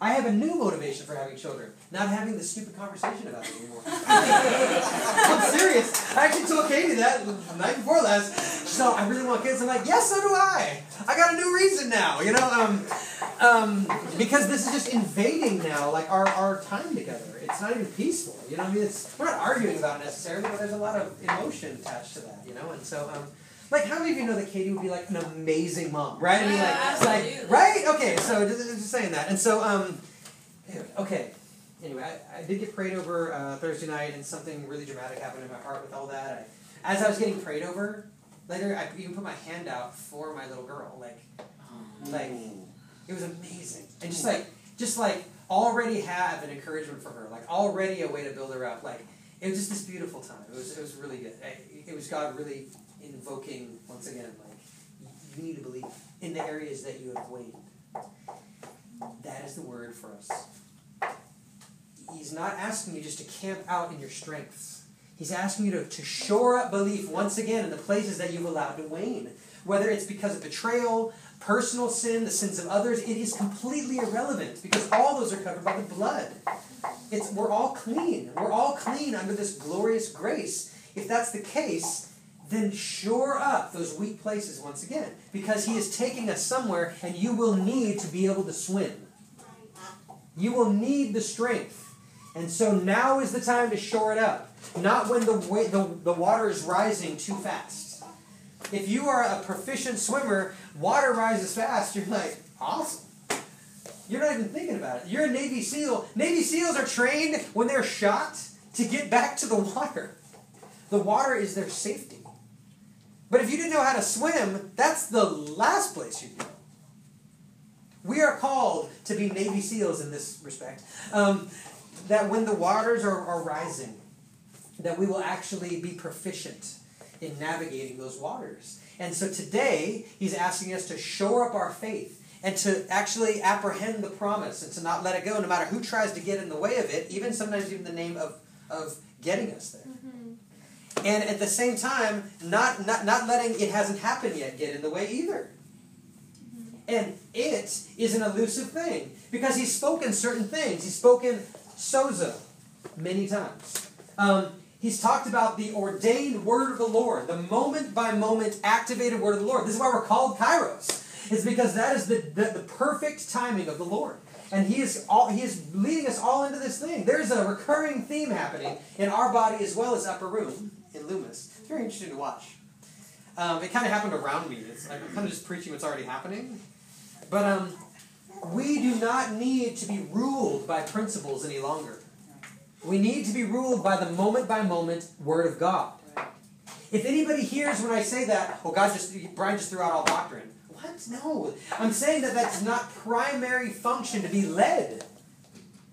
I have a new motivation for having children, not having the stupid conversation about it anymore. I'm serious. I actually told Katie that the night before last. She's all, I really want kids. I'm like, yes, so do I. I got a new reason now, you know, um, um, because this is just invading now, like our, our time together. It's not even peaceful, you know. I mean, it's we're not arguing about it necessarily, but there's a lot of emotion attached to that, you know. And so, um, like, how many of you know that Katie would be like an amazing mom, right? I mean, like, Yeah, like, right? Okay, so just, just saying that, and so, um, anyway, okay. Anyway, I, I did get prayed over uh, Thursday night, and something really dramatic happened in my heart with all that. I, as I was getting prayed over, later I even put my hand out for my little girl, like, like it was amazing, and just like, just like already have an encouragement for her, like already a way to build her up, like it was just this beautiful time. It was it was really good. I, it was God really invoking once again, like you need to believe in the areas that you have waned. That is the word for us. He's not asking you just to camp out in your strengths. He's asking you to, to shore up belief once again in the places that you've allowed to wane. Whether it's because of betrayal, personal sin, the sins of others, it is completely irrelevant because all those are covered by the blood. It's, we're all clean. We're all clean under this glorious grace. If that's the case, then shore up those weak places once again because He is taking us somewhere and you will need to be able to swim. You will need the strength. And so now is the time to shore it up, not when the, wa- the, the water is rising too fast. If you are a proficient swimmer, water rises fast, you're like, awesome. You're not even thinking about it. You're a Navy SEAL. Navy SEALs are trained when they're shot to get back to the water. The water is their safety. But if you didn't know how to swim, that's the last place you'd go. We are called to be Navy SEALs in this respect. Um, that when the waters are, are rising, that we will actually be proficient in navigating those waters. And so today, he's asking us to shore up our faith and to actually apprehend the promise and to not let it go, no matter who tries to get in the way of it, even sometimes even the name of, of getting us there. And at the same time, not, not, not letting it hasn't happened yet get in the way either. And it is an elusive thing because he's spoken certain things. He's spoken sozo many times. Um, he's talked about the ordained word of the Lord, the moment by moment activated word of the Lord. This is why we're called Kairos. It's because that is the, the, the perfect timing of the Lord. And he is all he is leading us all into this thing. There's a recurring theme happening in our body as well as upper room in Loomis. It's very interesting to watch. Um, it kind of happened around me. It's I'm kind of just preaching what's already happening. But um, we do not need to be ruled by principles any longer. We need to be ruled by the moment by moment Word of God. If anybody hears when I say that, well, God just Brian just threw out all doctrine. What? No, I'm saying that that's not primary function to be led.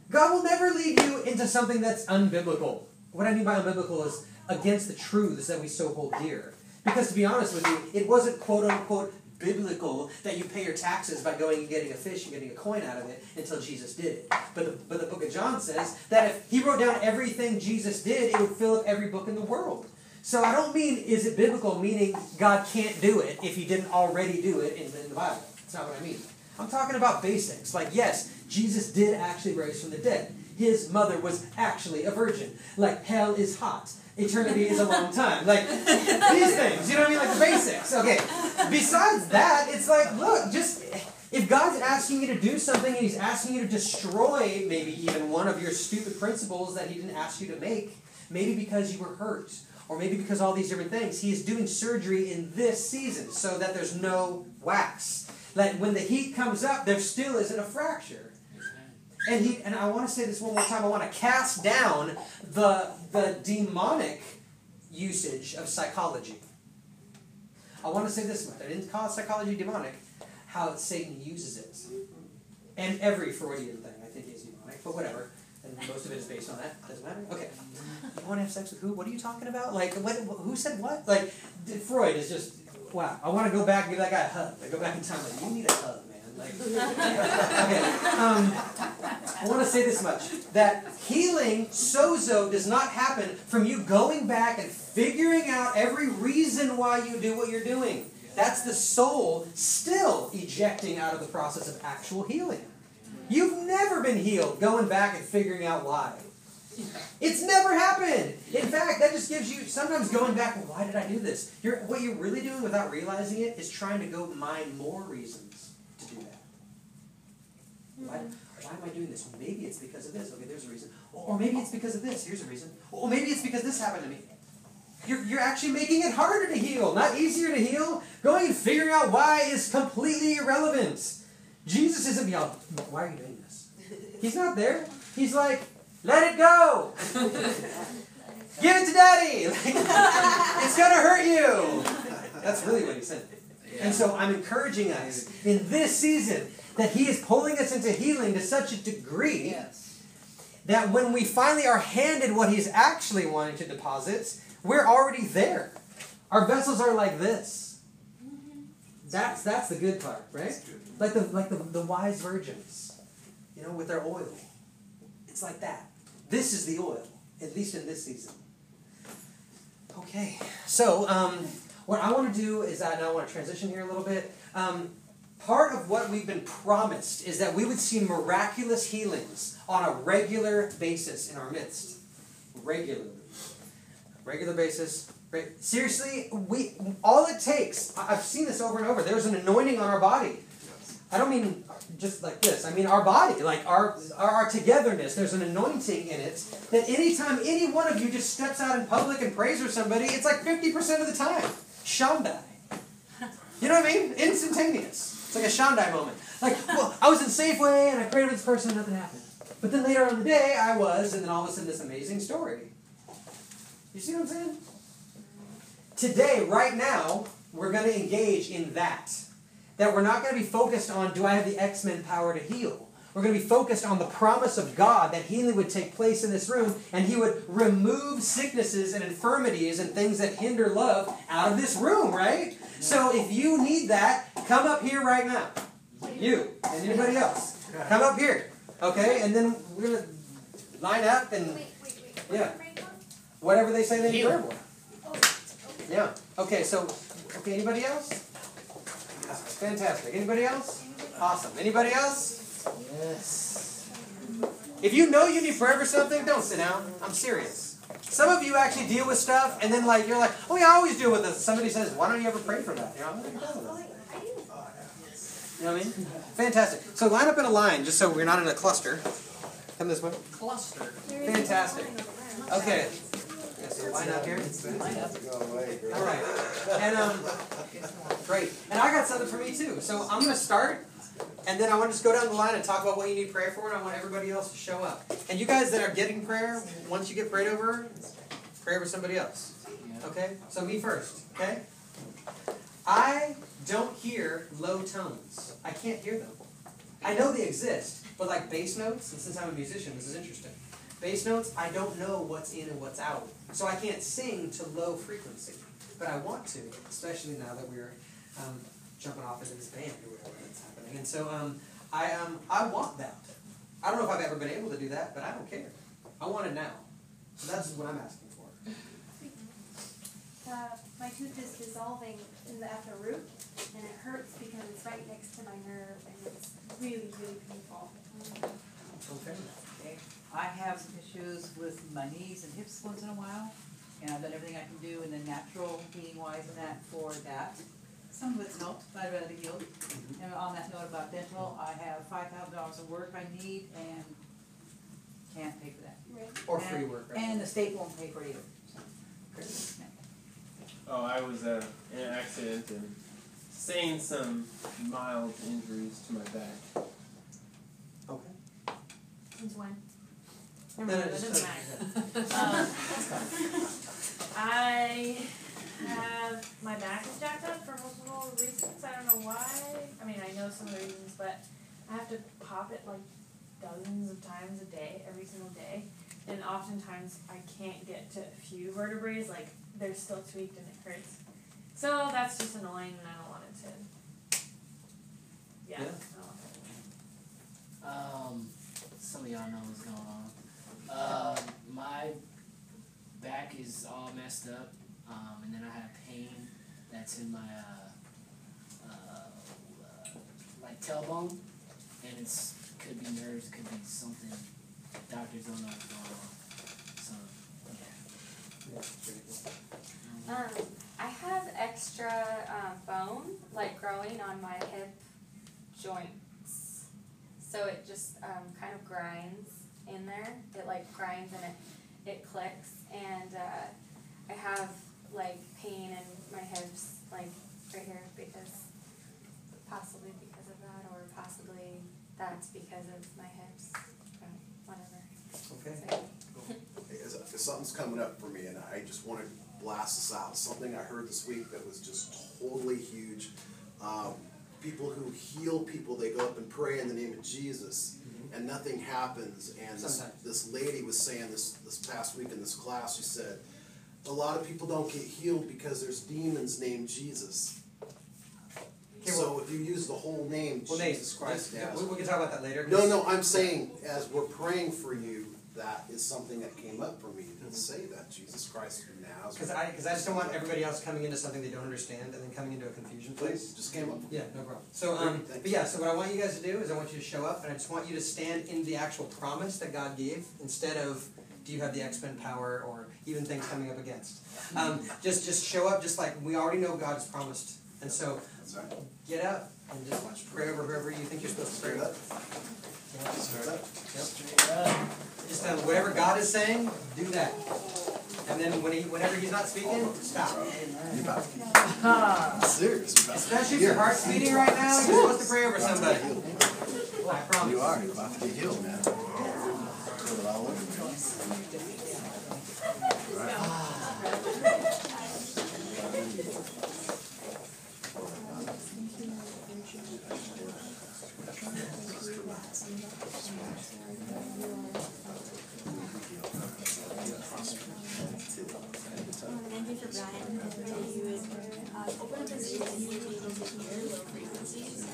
God will never lead you into something that's unbiblical. What I mean by unbiblical is against the truths that we so hold dear. Because to be honest with you, it wasn't quote unquote biblical that you pay your taxes by going and getting a fish and getting a coin out of it until Jesus did it. But the, but the book of John says that if he wrote down everything Jesus did, it would fill up every book in the world. So I don't mean is it biblical, meaning God can't do it if he didn't already do it in in the Bible. That's not what I mean. I'm talking about basics. Like, yes, Jesus did actually rise from the dead. His mother was actually a virgin. Like, hell is hot. Eternity is a long time. Like, these things. You know what I mean? Like the basics. Okay. Besides that, it's like, look, just if God's asking you to do something and He's asking you to destroy maybe even one of your stupid principles that He didn't ask you to make, maybe because you were hurt, or maybe because all these different things, He is doing surgery in this season so that there's no wax. Like when the heat comes up, there still isn't a fracture. And he and I want to say this one more time. I want to cast down the the demonic usage of psychology. I want to say this much. I didn't call psychology demonic. How Satan uses it, and every Freudian thing I think is demonic, but whatever. And most of it is based on that. Doesn't matter. Okay. You want to have sex with who? What are you talking about? Like what? Who said what? Like Freud is just wow. I want to go back and give that guy a hug. I go back in time. Like you need a hug. Okay. Um, I want to say this much: that healing, sozo, does not happen from you going back and figuring out every reason why you do what you're doing. That's the soul still ejecting out of the process of actual healing. You've never been healed going back and figuring out why. It's never happened. In fact, that just gives you sometimes going back. Well, why did I do this? You're, what you're really doing without realizing it is trying to go mine more reasons. Why, why am I doing this? Maybe it's because of this. Okay, there's a reason. Or, maybe it's because of this. Here's a reason. Or maybe it's because this happened to me. You're, you're actually making it harder to heal, not easier to heal. Going and figuring out why is completely irrelevant. Jesus isn't beyond. Why are you doing this? He's not there. He's like, let it go. Give it to daddy. It's gonna hurt you. That's really what he said. And so I'm encouraging us in this season that he is pulling us into healing to such a degree Yes. that when we finally are handed what he's actually wanting to deposit, we're already there. Our vessels are like this. That's that's the good part, right? Like the like the, the wise virgins, you know, with their oil. It's like that. This is the oil, at least in this season. Okay, so um, what I want to do is that now I want to transition here a little bit. Um, part of what we've been promised is that we would see miraculous healings on a regular basis in our midst. Regularly. Regular basis. Re- Seriously, we all it takes, I- I've seen this over and over, there's an anointing on our body. I don't mean just like this. I mean our body, like our, our our togetherness. There's an anointing in it that anytime any one of you just steps out in public and prays for somebody, it's like 50% of the time. Shandai. You know what I mean? Instantaneous. It's like a Shandai moment. Like, well, I was in Safeway and I prayed with this person and nothing happened. But then later on in the day, I was, and then all of a sudden this amazing story. You see what I'm saying? Today, right now, we're going to engage in that. That we're not going to be focused on, do I have the X Men power to heal? We're going to be focused on the promise of God that healing would take place in this room and He would remove sicknesses and infirmities and things that hinder love out of this room, right? So if you need that, come up here right now. You and anybody else. Come up here. Okay? And then we're going to line up and Wait, wait, wait. Yeah. What are you whatever they say they need prayer for. Yeah. Okay, so, okay, anybody else? Fantastic. Anybody else? Awesome. Anybody else? Yes. If you know you need prayer for something, don't sit down. I'm serious. Some of you actually deal with stuff, and then like you're like, oh yeah, I always deal with this. Somebody says, why don't you ever pray for that? You know, like. You know what I mean? Fantastic. So line up in a line, just so we're not in a cluster. Come this way. Cluster. Fantastic. Okay. Yeah, so line up here. All right. And um, great. And I got something for me too. So I'm gonna start, and then I want to just go down the line and talk about what you need prayer for, and I want everybody else to show up. And you guys that are getting prayer, once you get prayed over, pray over somebody else. Okay. So me first. Okay. I don't hear low tones. I can't hear them. I know they exist, but like bass notes, and since I'm a musician, this is interesting. Bass notes, I don't know what's in and what's out. So I can't sing to low frequency. But I want to, especially now that we're um, jumping off into this band or whatever that's. And so um, I, um, I want that. I don't know if I've ever been able to do that, but I don't care. I want it now. So that's what I'm asking for. Uh, my tooth is dissolving in the at the root, and it hurts because it's right next to my nerve, and it's really, really painful. Okay. Okay. I have some issues with my knees and hips once in a while, and I've done everything I can do in the natural healing wise and that for that. Some of it's helped, but I'd rather be healed. And on that note about dental, I have five thousand dollars of work I need and can't pay for that. Right. Or free work. Right? And the state won't pay for it either. So, Oh, I was uh, in an accident and sustained some mild injuries to my back. Okay. Since when? No, no, That just- doesn't matter. Um, I have my back is jacked up for multiple reasons. I don't know why. I mean, I know some of the reasons, but I have to pop it like dozens of times a day, every single day. And oftentimes I can't get to a few vertebrae, like they're still tweaked and it hurts. So that's just annoying, and I don't want it to Yeah. Um, some of y'all know what's going on. Um, my back is all messed up, um, and then I have pain that's in my uh, uh, uh, like tailbone, and it's could be nerves, could be something. Doctors don't know what's going on. So yeah. Um, I have extra um, bone like growing on my hip joints, so it just um, kind of grinds in there. It like grinds and it it clicks, and uh, I have like pain in my hips, like right here, because possibly because of that, or possibly that's because of my hips. But whatever. Okay. So, Is- Something's coming up for me, and I just want to blast this out. Something I heard this week that was just totally huge. Um, people who heal people, they go up and pray in the name of Jesus, and nothing happens. And this, Sometimes. this lady was saying this this past week in this class. She said, a lot of people don't get healed because there's demons named Jesus. Okay, so if you use the whole name Well, Nate, Jesus Christ, yeah, we, we can talk about that later. No, no, I'm saying, as we're praying for you, that is something that came up for me to say that, Jesus Christ of Because I, because I just don't want everybody else coming into something they don't understand and then coming into a confusion place. Just came up. Yeah, no problem. So, um, Thank but yeah, so what I want you guys to do is I want you to show up and I just want you to stand in the actual promise that God gave instead of do you have the X-Men power or even things coming up against. Um, just, just show up just like we already know God has promised. And so get up and just watch, pray over whoever you think you're supposed to pray Straight up. with. Yeah. Straight up. Yep. Just um, whatever God is saying, do that. And then when he, whenever He's not speaking, stop. You about to- Serious. you about to Especially if your heart's beating right now, you're supposed to pray over somebody. I promise. You are, you're about to get healed, man. Feel it all over you. Frequencies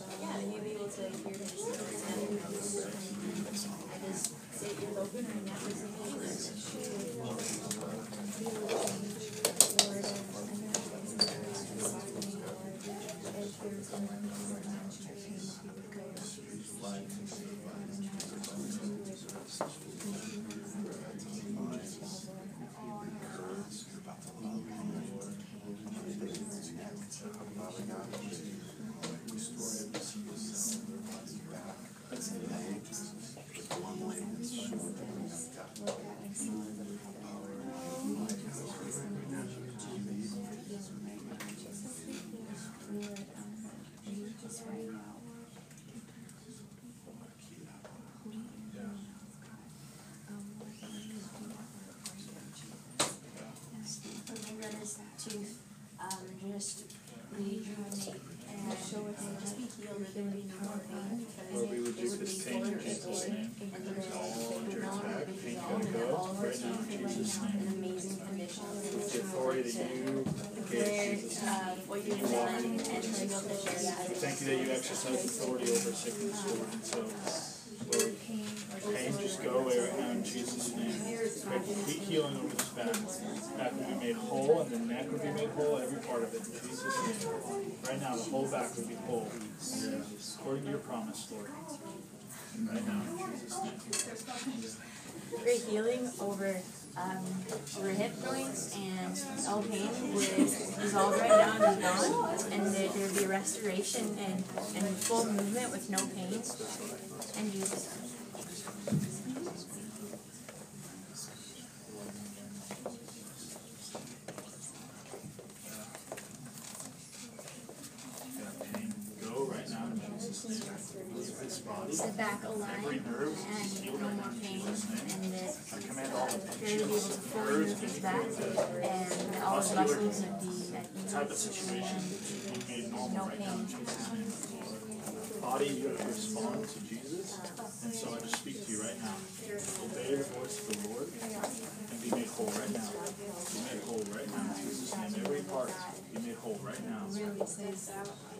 uh, yeah, you'd be able to hear his It it'll be on now, the whole back would be whole, according to your promise, Lord. Right now, in Jesus' name. Great healing over um, over hip joints and all pain would dissolve right now and be gone, and there there would be restoration and, and full movement with no pain. And Jesus. Pain, go right now in Jesus' name. This. The back nerve and no more pain, and that I command all the Gary would be able to fully move his back, and all his muscles would be at ease. type of situation be made normal No pain. Body, you have to respond to Jesus, and so I just speak to you right now. Obey the voice of the Lord and be made whole right now. Be made whole right now in Jesus' name. Every part be made whole right now.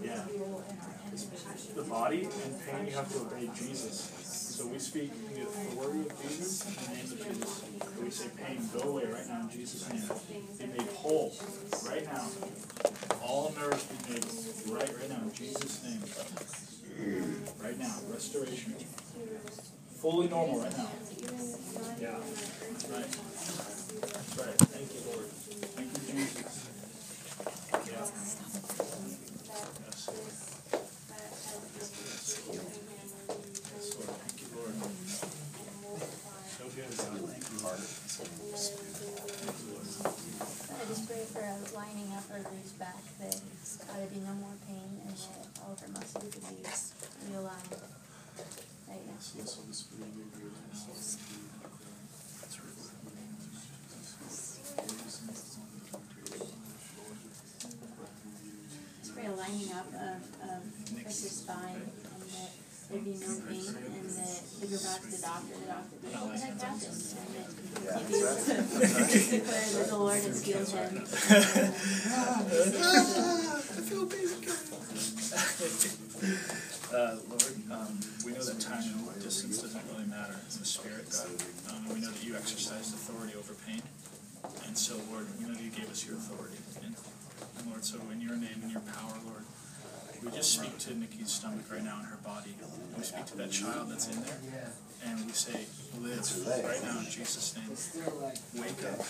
Yeah. The body and pain, you have to obey Jesus. So we speak the authority of Jesus in the name of Jesus. So we say, pain, go away right now in Jesus' name. Be made whole right now. All nerves be made right right now in Jesus' name. Right now, restoration. Fully normal right now. Yeah. That's right. That's right. Thank you, Lord. Thank you, Jesus. Yeah. Yes, Lord. Yes, Lord. Thank you, Lord. So good. I just pray for a lining up of Ruth's back that it's gotta be no more pain and shit. All of her muscles to be realigned right now. Yes, Holy Spirit, we agree right now. Just a lining up of, of Chris's spine and that there be no pain and that they go back to the doctor, the doctor, be what the heck happened? And that he'd be able to declare that the Lord has healed him. I feel amazing. Uh, Lord, um, we know that time and distance doesn't really matter in the spirit, God. Um, we know that you exercised authority over pain. And so, Lord, we know that you gave us your authority. And, and Lord, so in your name and your power, Lord, we just speak to Nikki's stomach right now in her body. And we speak to that child that's in there. And we say, live right now in Jesus' name. Wake up,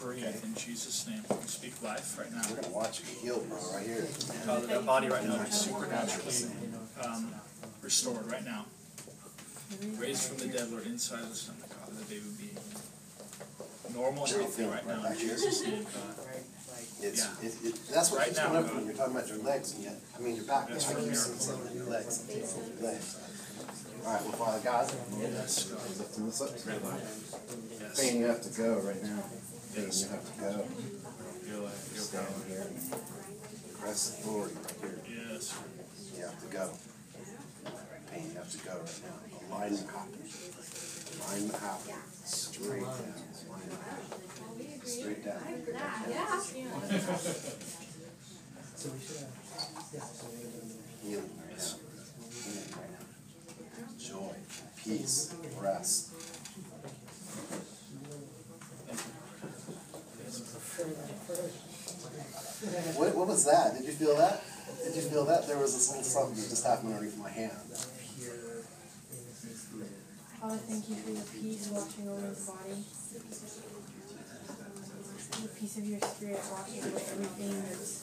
breathe in Jesus' name. We speak life right now. We're gonna watch you heal, bro, right here. Father, that body right now be supernaturally um, restored right now. Raised from the dead, Lord, inside of the stomach, Father, that they would be normal and healthy right now in Jesus' name, God. It's, Yeah. it, it, that's what Right keeps now, coming up when you're talking about your legs and yet, I mean, your back, That's I right keep here. seeing something in your legs, legs. Alright, well, Father God, lifting this up. Yes. Pain, you have to go right now. Pain, Yes. you have to go. Feel like, feel Stand power. here. Press authority right here. Yes. You have to go. Pain, you have to go right now. Alignment happen. Alignment happen. Straight down. Alignment happen. Straight down. so we Healing right now. Healing right now. Joy, peace, rest. What, what was that? Did you feel that? Did you feel that? There was this little something that just happened underneath my hand. Father, oh, thank you for your peace watching over his body. The peace of your spirit watching over everything that's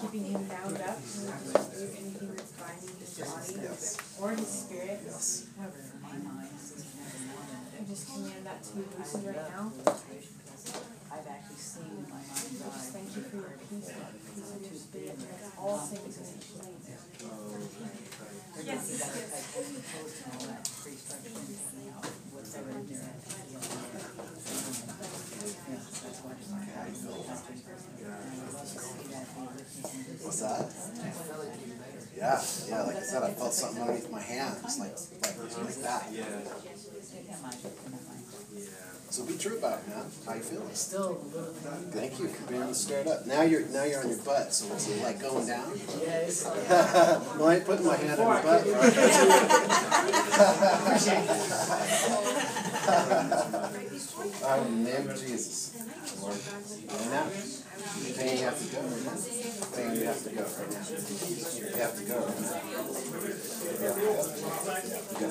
keeping him bound up. And we just remove anything that's binding his body or his spirit. I just command that to be loosened right now. I've actually seen my mind's I just thank you for your peace, Lord, the peace of your spirit that makes all things new. Yes. Yeah. What's that? Yeah, yeah, like I said, I felt something underneath my hands, like, like, like that. Take that mind, take that mind. So be true about it, man. How you feeling? Still a little. Thank you for being stirred up. Now you're, now you're on your butt, so it's like going down. Yeah, it's. Well, I ain't putting my hand on your butt, right? All right, in the name of Jesus, Lord. And now, pain, you have to go right now. Pain, you have to go right now. You have to go right now. You have to go.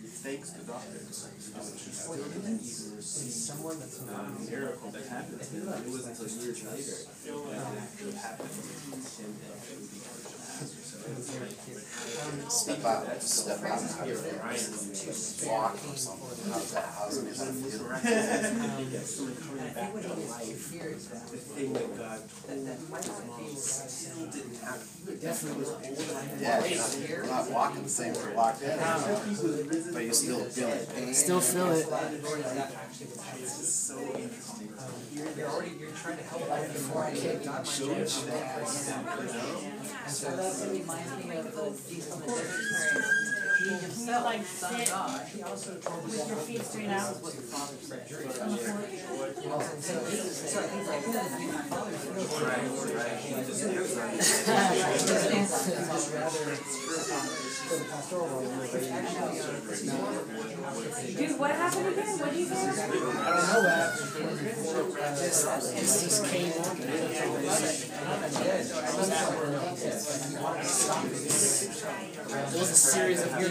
thanks the doctor. Someone that's not. Um, miracle that happened to. It wasn't until years later that it happened. Step out, step out and have your walk or something. How's that, how's it, how's it feel? I think what he is to hear is that, The thing that God that, that my mom still didn't have. definitely was older than Yeah, you're not, you're not walking the same as you walked in, but you still feel the pain. Still feel it. It's just so interesting. You're, you're already, you're trying to help life before I came, God, my dad. And so that reminds me of the desert prayer. He himself, like Son sit God, he also told with your feet straight out. This is what the Father said. So I like, you know, my father for the pastoral role, Dude, what happened again? What did you say? I don't know that. This, this just came on. It was a series of things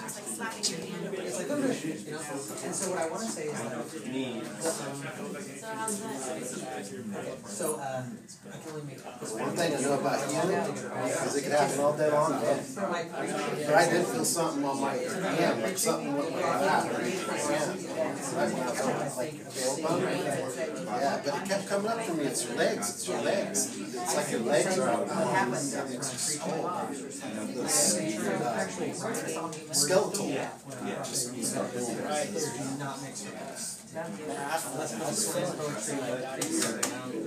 Up. TV show. It's like, you know, and so what I wanna say is that, Me. So how's that? so, I can only make this One thing I know about you, is it could happen all day long, But I did feel something on my hand, like something with my your tailbone. Yeah, but it kept coming up for me, it's your legs, it's your legs. It's like your legs are out. It's just cold. The uh, skeletal. Just do not mix your best. Unless it's poetry,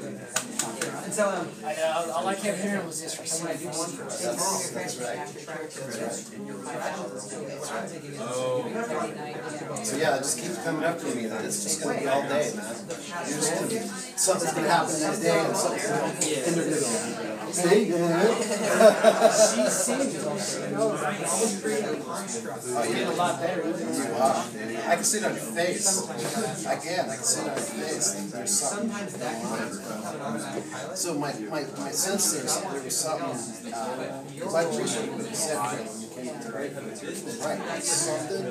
And so, um, I know, all I kept hearing was this and when I do one for That's- that's right. So yeah, it just keeps coming up to me that it's just gonna be all day, man. You're just gonna be, something's gonna happen that day and something's gonna end up See. She seems to know, like, always creating a construct. Oh, It's a lot better. even You are, dude. I can see it on your face. I can, I can see it on your face. There's something going on. So my, my, my sense is there was something, uh, 'cause I appreciate what you said when you came to right. Right, something,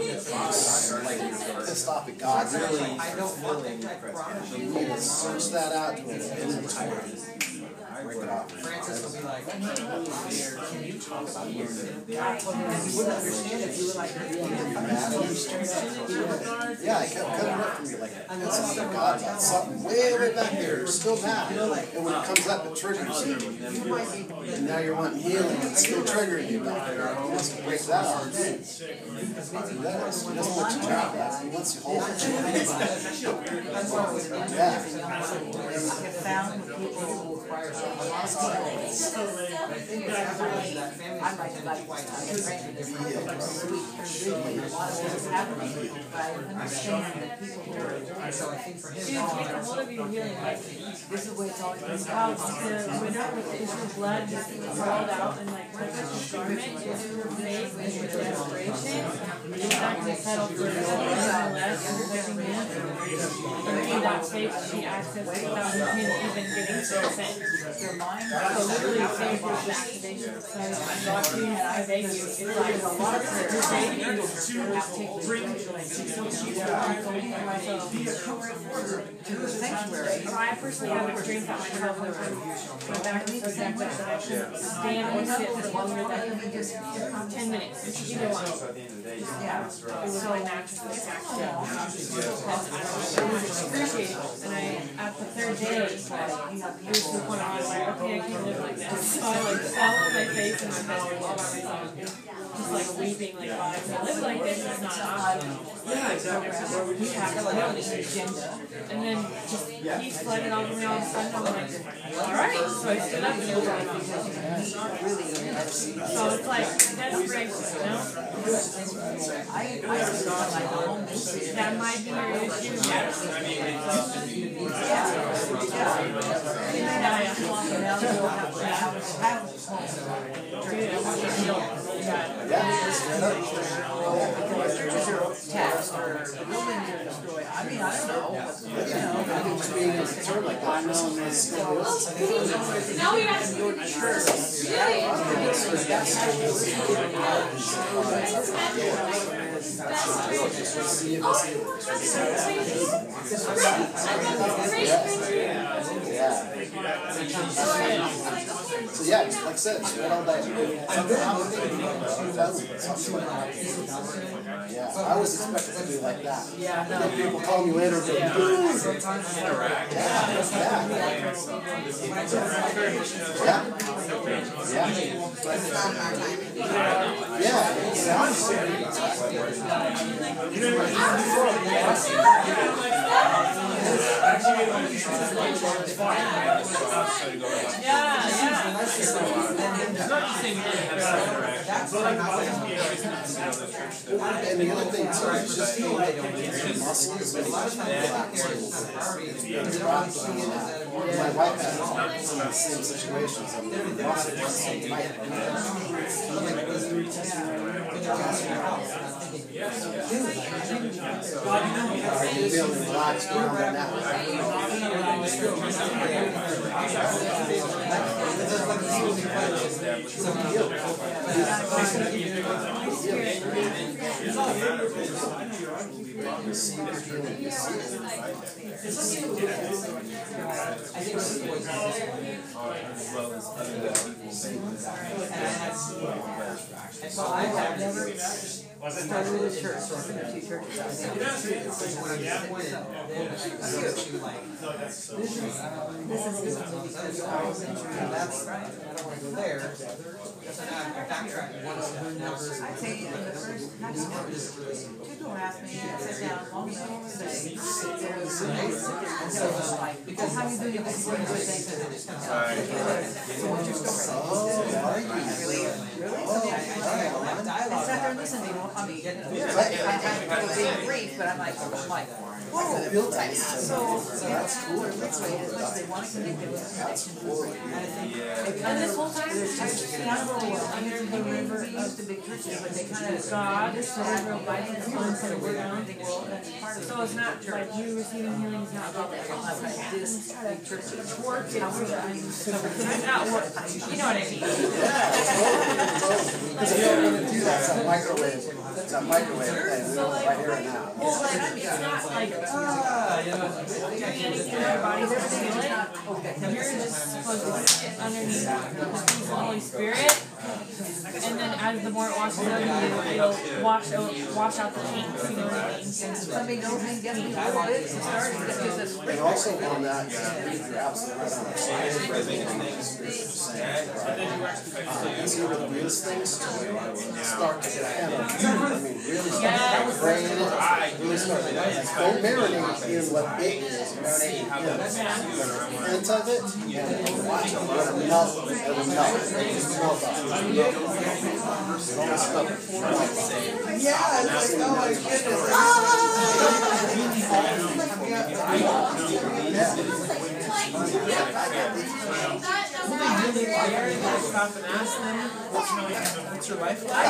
like pissed off at God, really. I don't want that type of promise. You need to search that out to an inventory. Break it off. Francis will be like, can you talk about your sin? You wouldn't understand if you were like, Yeah, it kept coming up for me like, it's something God, about something way, way back there, still mad. And when it comes up, it triggers you. And now you're wanting healing, it's still triggering you back there. He wants to break that off. He. He doesn't let you drop that, he wants you hold it. Yeah. have found people who require a lot of people. I think it's happening that. I might like white, I get trained in different ways. A lot of things happening, but I understand that people who are, so I think for him. A hold life. This is it's the window with his blood out and like settle for anything less in that she without even consent. Their mind. So literally saved her activation. So I'm watching and I beg you, it's like a lot of prayer. You're begging to bring, so she's going for myself. To the sanctuary. So I personally have experienced that myself where my back is so jacked up that I can stand and sit for longer than just ten minutes, either one. Yeah. It was really naturally jacked up. It was excruciating, and I, at the third day, like, it was to the point where I was like, okay, I live like this. So I like fell on my face in my all by myself, just like weeping, like, wow, to live like this is not optional. Yeah, exactly. We have to have an agenda. And then just he flooded onto me all of a sudden. I'm like, all right. So I stood up and it was like, so it's like desperation, you know? I, I just thought like the whole movie. That might be your issue. Yes. Now I'm walking tax or building you're destroyed. I mean, I don't know, you know, I mean, being a term like that. Now we have to go to church. So yeah, just like I said, spend all day. Yeah, I was expecting to be like that. Yeah, no. Then people call me later and go, Yeah. "Dude." Sometimes Yeah, yeah. Yeah. Yeah, it sounds Yeah, yeah. And the other thing too is just being muscles and My wife had some of the same situations. I mean, muscles so Are So I have never started a church, so I've been to two churches. I think when I'm disappointed, then she like, this is, this is because I was in church, that's, I don't wanna go there. So now I'm backtracking, one of the numbers. I tell you, the first, not so much, people ask me, I sit down long enough to say, there's nice, and so it's like, because how you doing it, this is what you think, and it just comes out. So what's your story? Really? Really? So I, I, I sat there and listened, they won't, I mean, I, I, I was being brief, but like, I'm like, oh whoa. So, that's cool. That's way, as much they want to. And this whole time, there's kind under the river of the big churches, but they kind of, God, this is influence and we're down the world. So it's not like you receiving healing is not about that, this big church, it's work, it's not work, you know what I mean? Because you don't to do that, it's a microwave, it's a microwave. Well, like, mean, it's not like, Ah, in our bodies, everything is not, you're just underneath the Holy Spirit. And then as the more it washes over you, it'll wash out, wash out the kinks, you know what I mean? Let me know, and guess what it is, it started, because it's. And also on that, you're absolutely right on our side. Uh, Easier to lose things, start to get ahead. Of it. I mean, really start praying it, really start, don't marinate in what it is, marinate in the hint of it, and watch it, let it melt, let it melt, just melt up. Don't stop it. Yeah, it's like, oh my goodness. Stop and ask them, what's, your life like?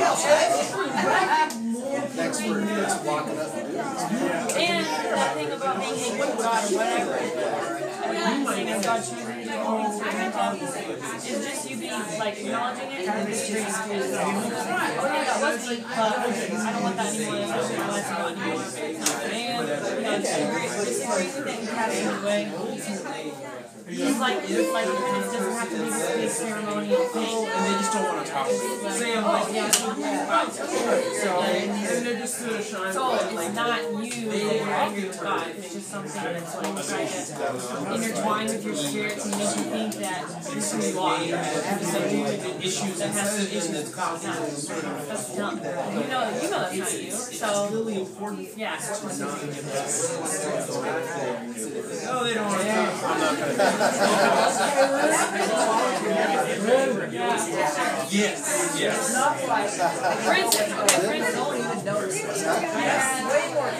Else, right? Thanks for, thanks walking up and doing this. And that thing about being able to God or whatever. I mean, you is just you being like acknowledging it and to it. Oh yeah, that was me, but I don't want that anymore. Not my life not anymore. And you know, disagree, disagree with it in a casual way. It's like, it's like, it doesn't have to be this big ceremonial. Thing. And they just don't want to talk about it. Say I'm like, oh, yeah, so, and they're just sort of shying So away, it's like, not you. That you're angry with God, it's just something that's like trying to intertwine with your spirit to make you think that this is who you are. It's like you, issues that has some issues. that cause No, that's dumb. You know, you know that's not you, so. really important. Yeah. Oh, they don't want to talk. I'm not gonna. Yes, yes. For don't even notice. Way more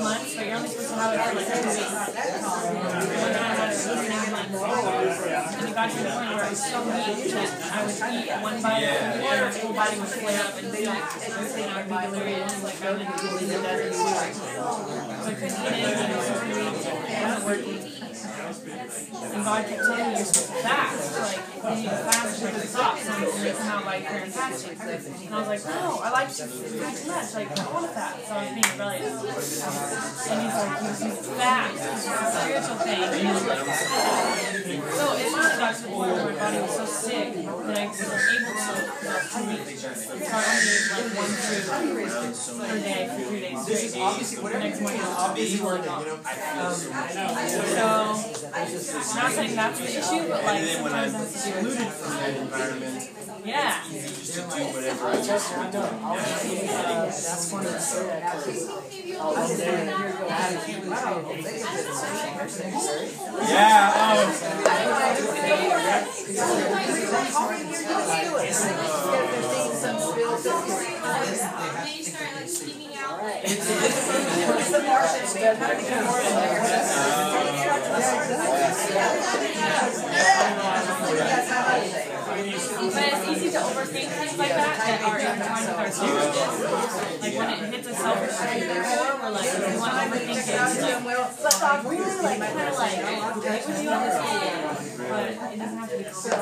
months, but you're only supposed to have it for like weeks. One time I had it for three and a half months. And it got to the point where it was so that I would eat one bite of the water whole body would flare up and feel like, know, I'd be delirious, like I would be in the desert. So I couldn't eat anything, was it wasn't working. And God kept telling me you're supposed to fast, like, you need to fast and you come out by prayer and fasting. And I was like, no, I like food too much, like, I want to fast, so I was being brilliant. And he's like, you you fast, it's a spiritual thing. So it finally got to the point where my body was so sick that I wasn't able to two weeks. So I only ate like one food per day for three days This is obviously whatever next you morning want I to obviously know. Um, so, not saying that's the issue, but like And then when I'm sometimes that's the excluded issue. from that environment, Yeah. it's easy just to do whatever I just want um, to do. That's one of the Yeah, Then you start like steaming out like. But it's easy to overthink things like that that are intertwined with our seriousness. Like when it hits a self-restraint core, we're like, we want to overthink it. It's like, but God really like kind of like right with you on this thing, but it doesn't have to be so.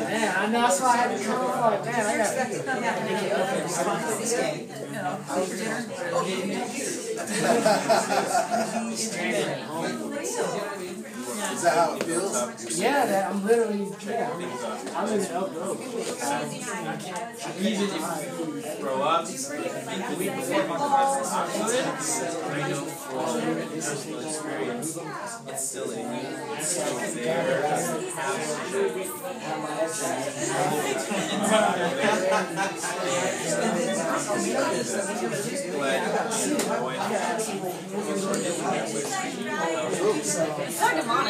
Man, I know that's why I had to come up like, man, I got to make it up in response to this game. You know, Is that how it feels? Yeah, that I'm literally, yeah, I'm in an up road. even if you grow up, the week before my cousin's I know from personal experience, it's still in you, it's still there. It's so demonic, dude.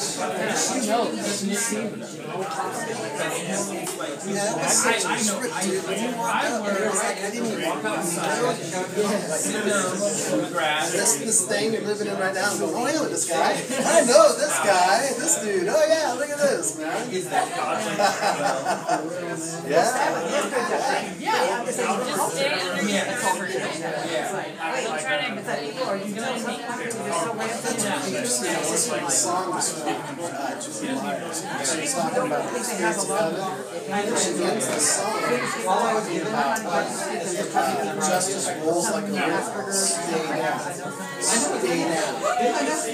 she knows, she's seen it. Yeah, that was such a script. When you walk up, and you're like, I didn't even walk outside. Sit. This this thing you're living in right now. and go, Oh, I know this guy. I know this guy. This dude. Oh yeah, look at this, man. Is that God? Yeah. Yeah, just stay underneath the culvert. Yeah. Don't try to empathetic or you do anything. This is like a song this week. Uh, Julie Myers. She's talking about the spirits of heaven. And she ends the song about like justice rolls like a river. Stay down. Stay down.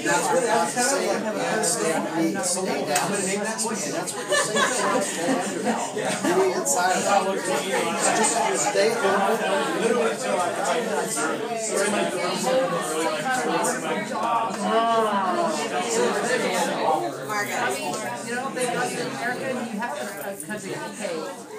That's what that's saying. Yeah, stay underneath. Stay down. And that's what you're saying. Be inside of it. Just stay humble. I mean, you know, they go to America, you have a country to pay. So, so for you to. Good morning. When we're, I was with him, his wife, every person or Sound like, feel like, look like, where is What you see in the church that's out of this, so that they have pictures of Jesus, you know, I can see that Jesus look like. It looks like, it's like, actually, we need to start looking at it, at this behavior as a being. And I was getting, wait, so first we told people like, I know dating friends that the only difference one girl had a broken arm, sound like one girl you, was like you have a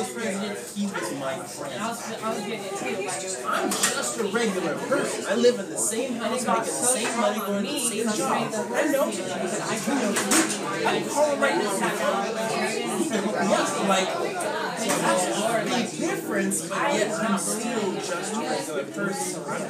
was president, he was my and I friend. was, I was getting intimidated by it. I'm just a regular person. I live in the same house, making the same money, on going to the same job. I I know you. I I couldn't know know you. I can call him right now. Yeah, like, that's a big difference, but yet I'm still just a regular person.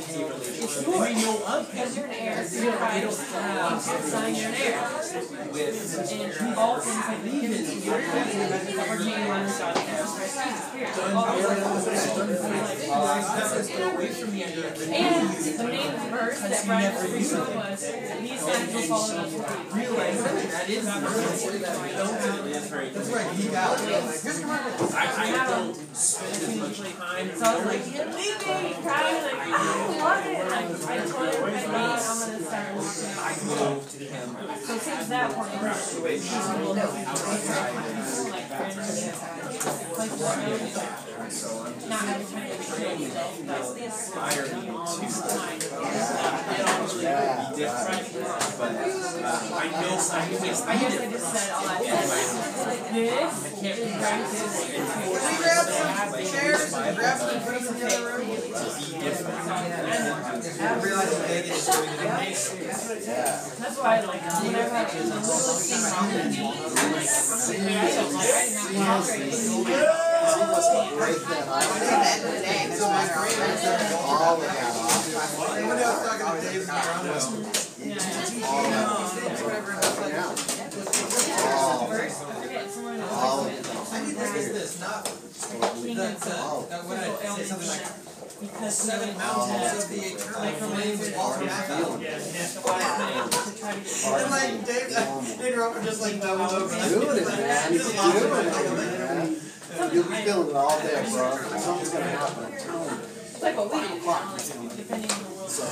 may know of him. Because you're an heir, you're right. They don't have Sign your heir. And all things have been given to you. On the God, Christ Jesus Spirit. All things have been away from the idea that And the main verse that Brian was reading was, these signs will follow us. realize that is the reason that don't do it is very That's where I geek out. I, I don't spend as much time. So I was like, leave me, crying, like, So since that he's will. Like, friends, like, what really, not every time they show themselves, that's the Inspire me to time. different. But uh, I know I guess just said all that. This is practice. grab some chairs and grab some drinks in the other room. To be different. I realize that Megan is doing it. That's why, like, whenever I do the littlest thing wrong with me, I'm like, I don't like, I did not want to She So I. I need this, not that, uh, seven mountains of the eternal back up. And like Dave, Dave just like doubled over. It, man. It, man. You'll be feeling it all day, bro. Something's gonna happen. I'm telling you. It's like what we do, you know, like, depending on the world. So.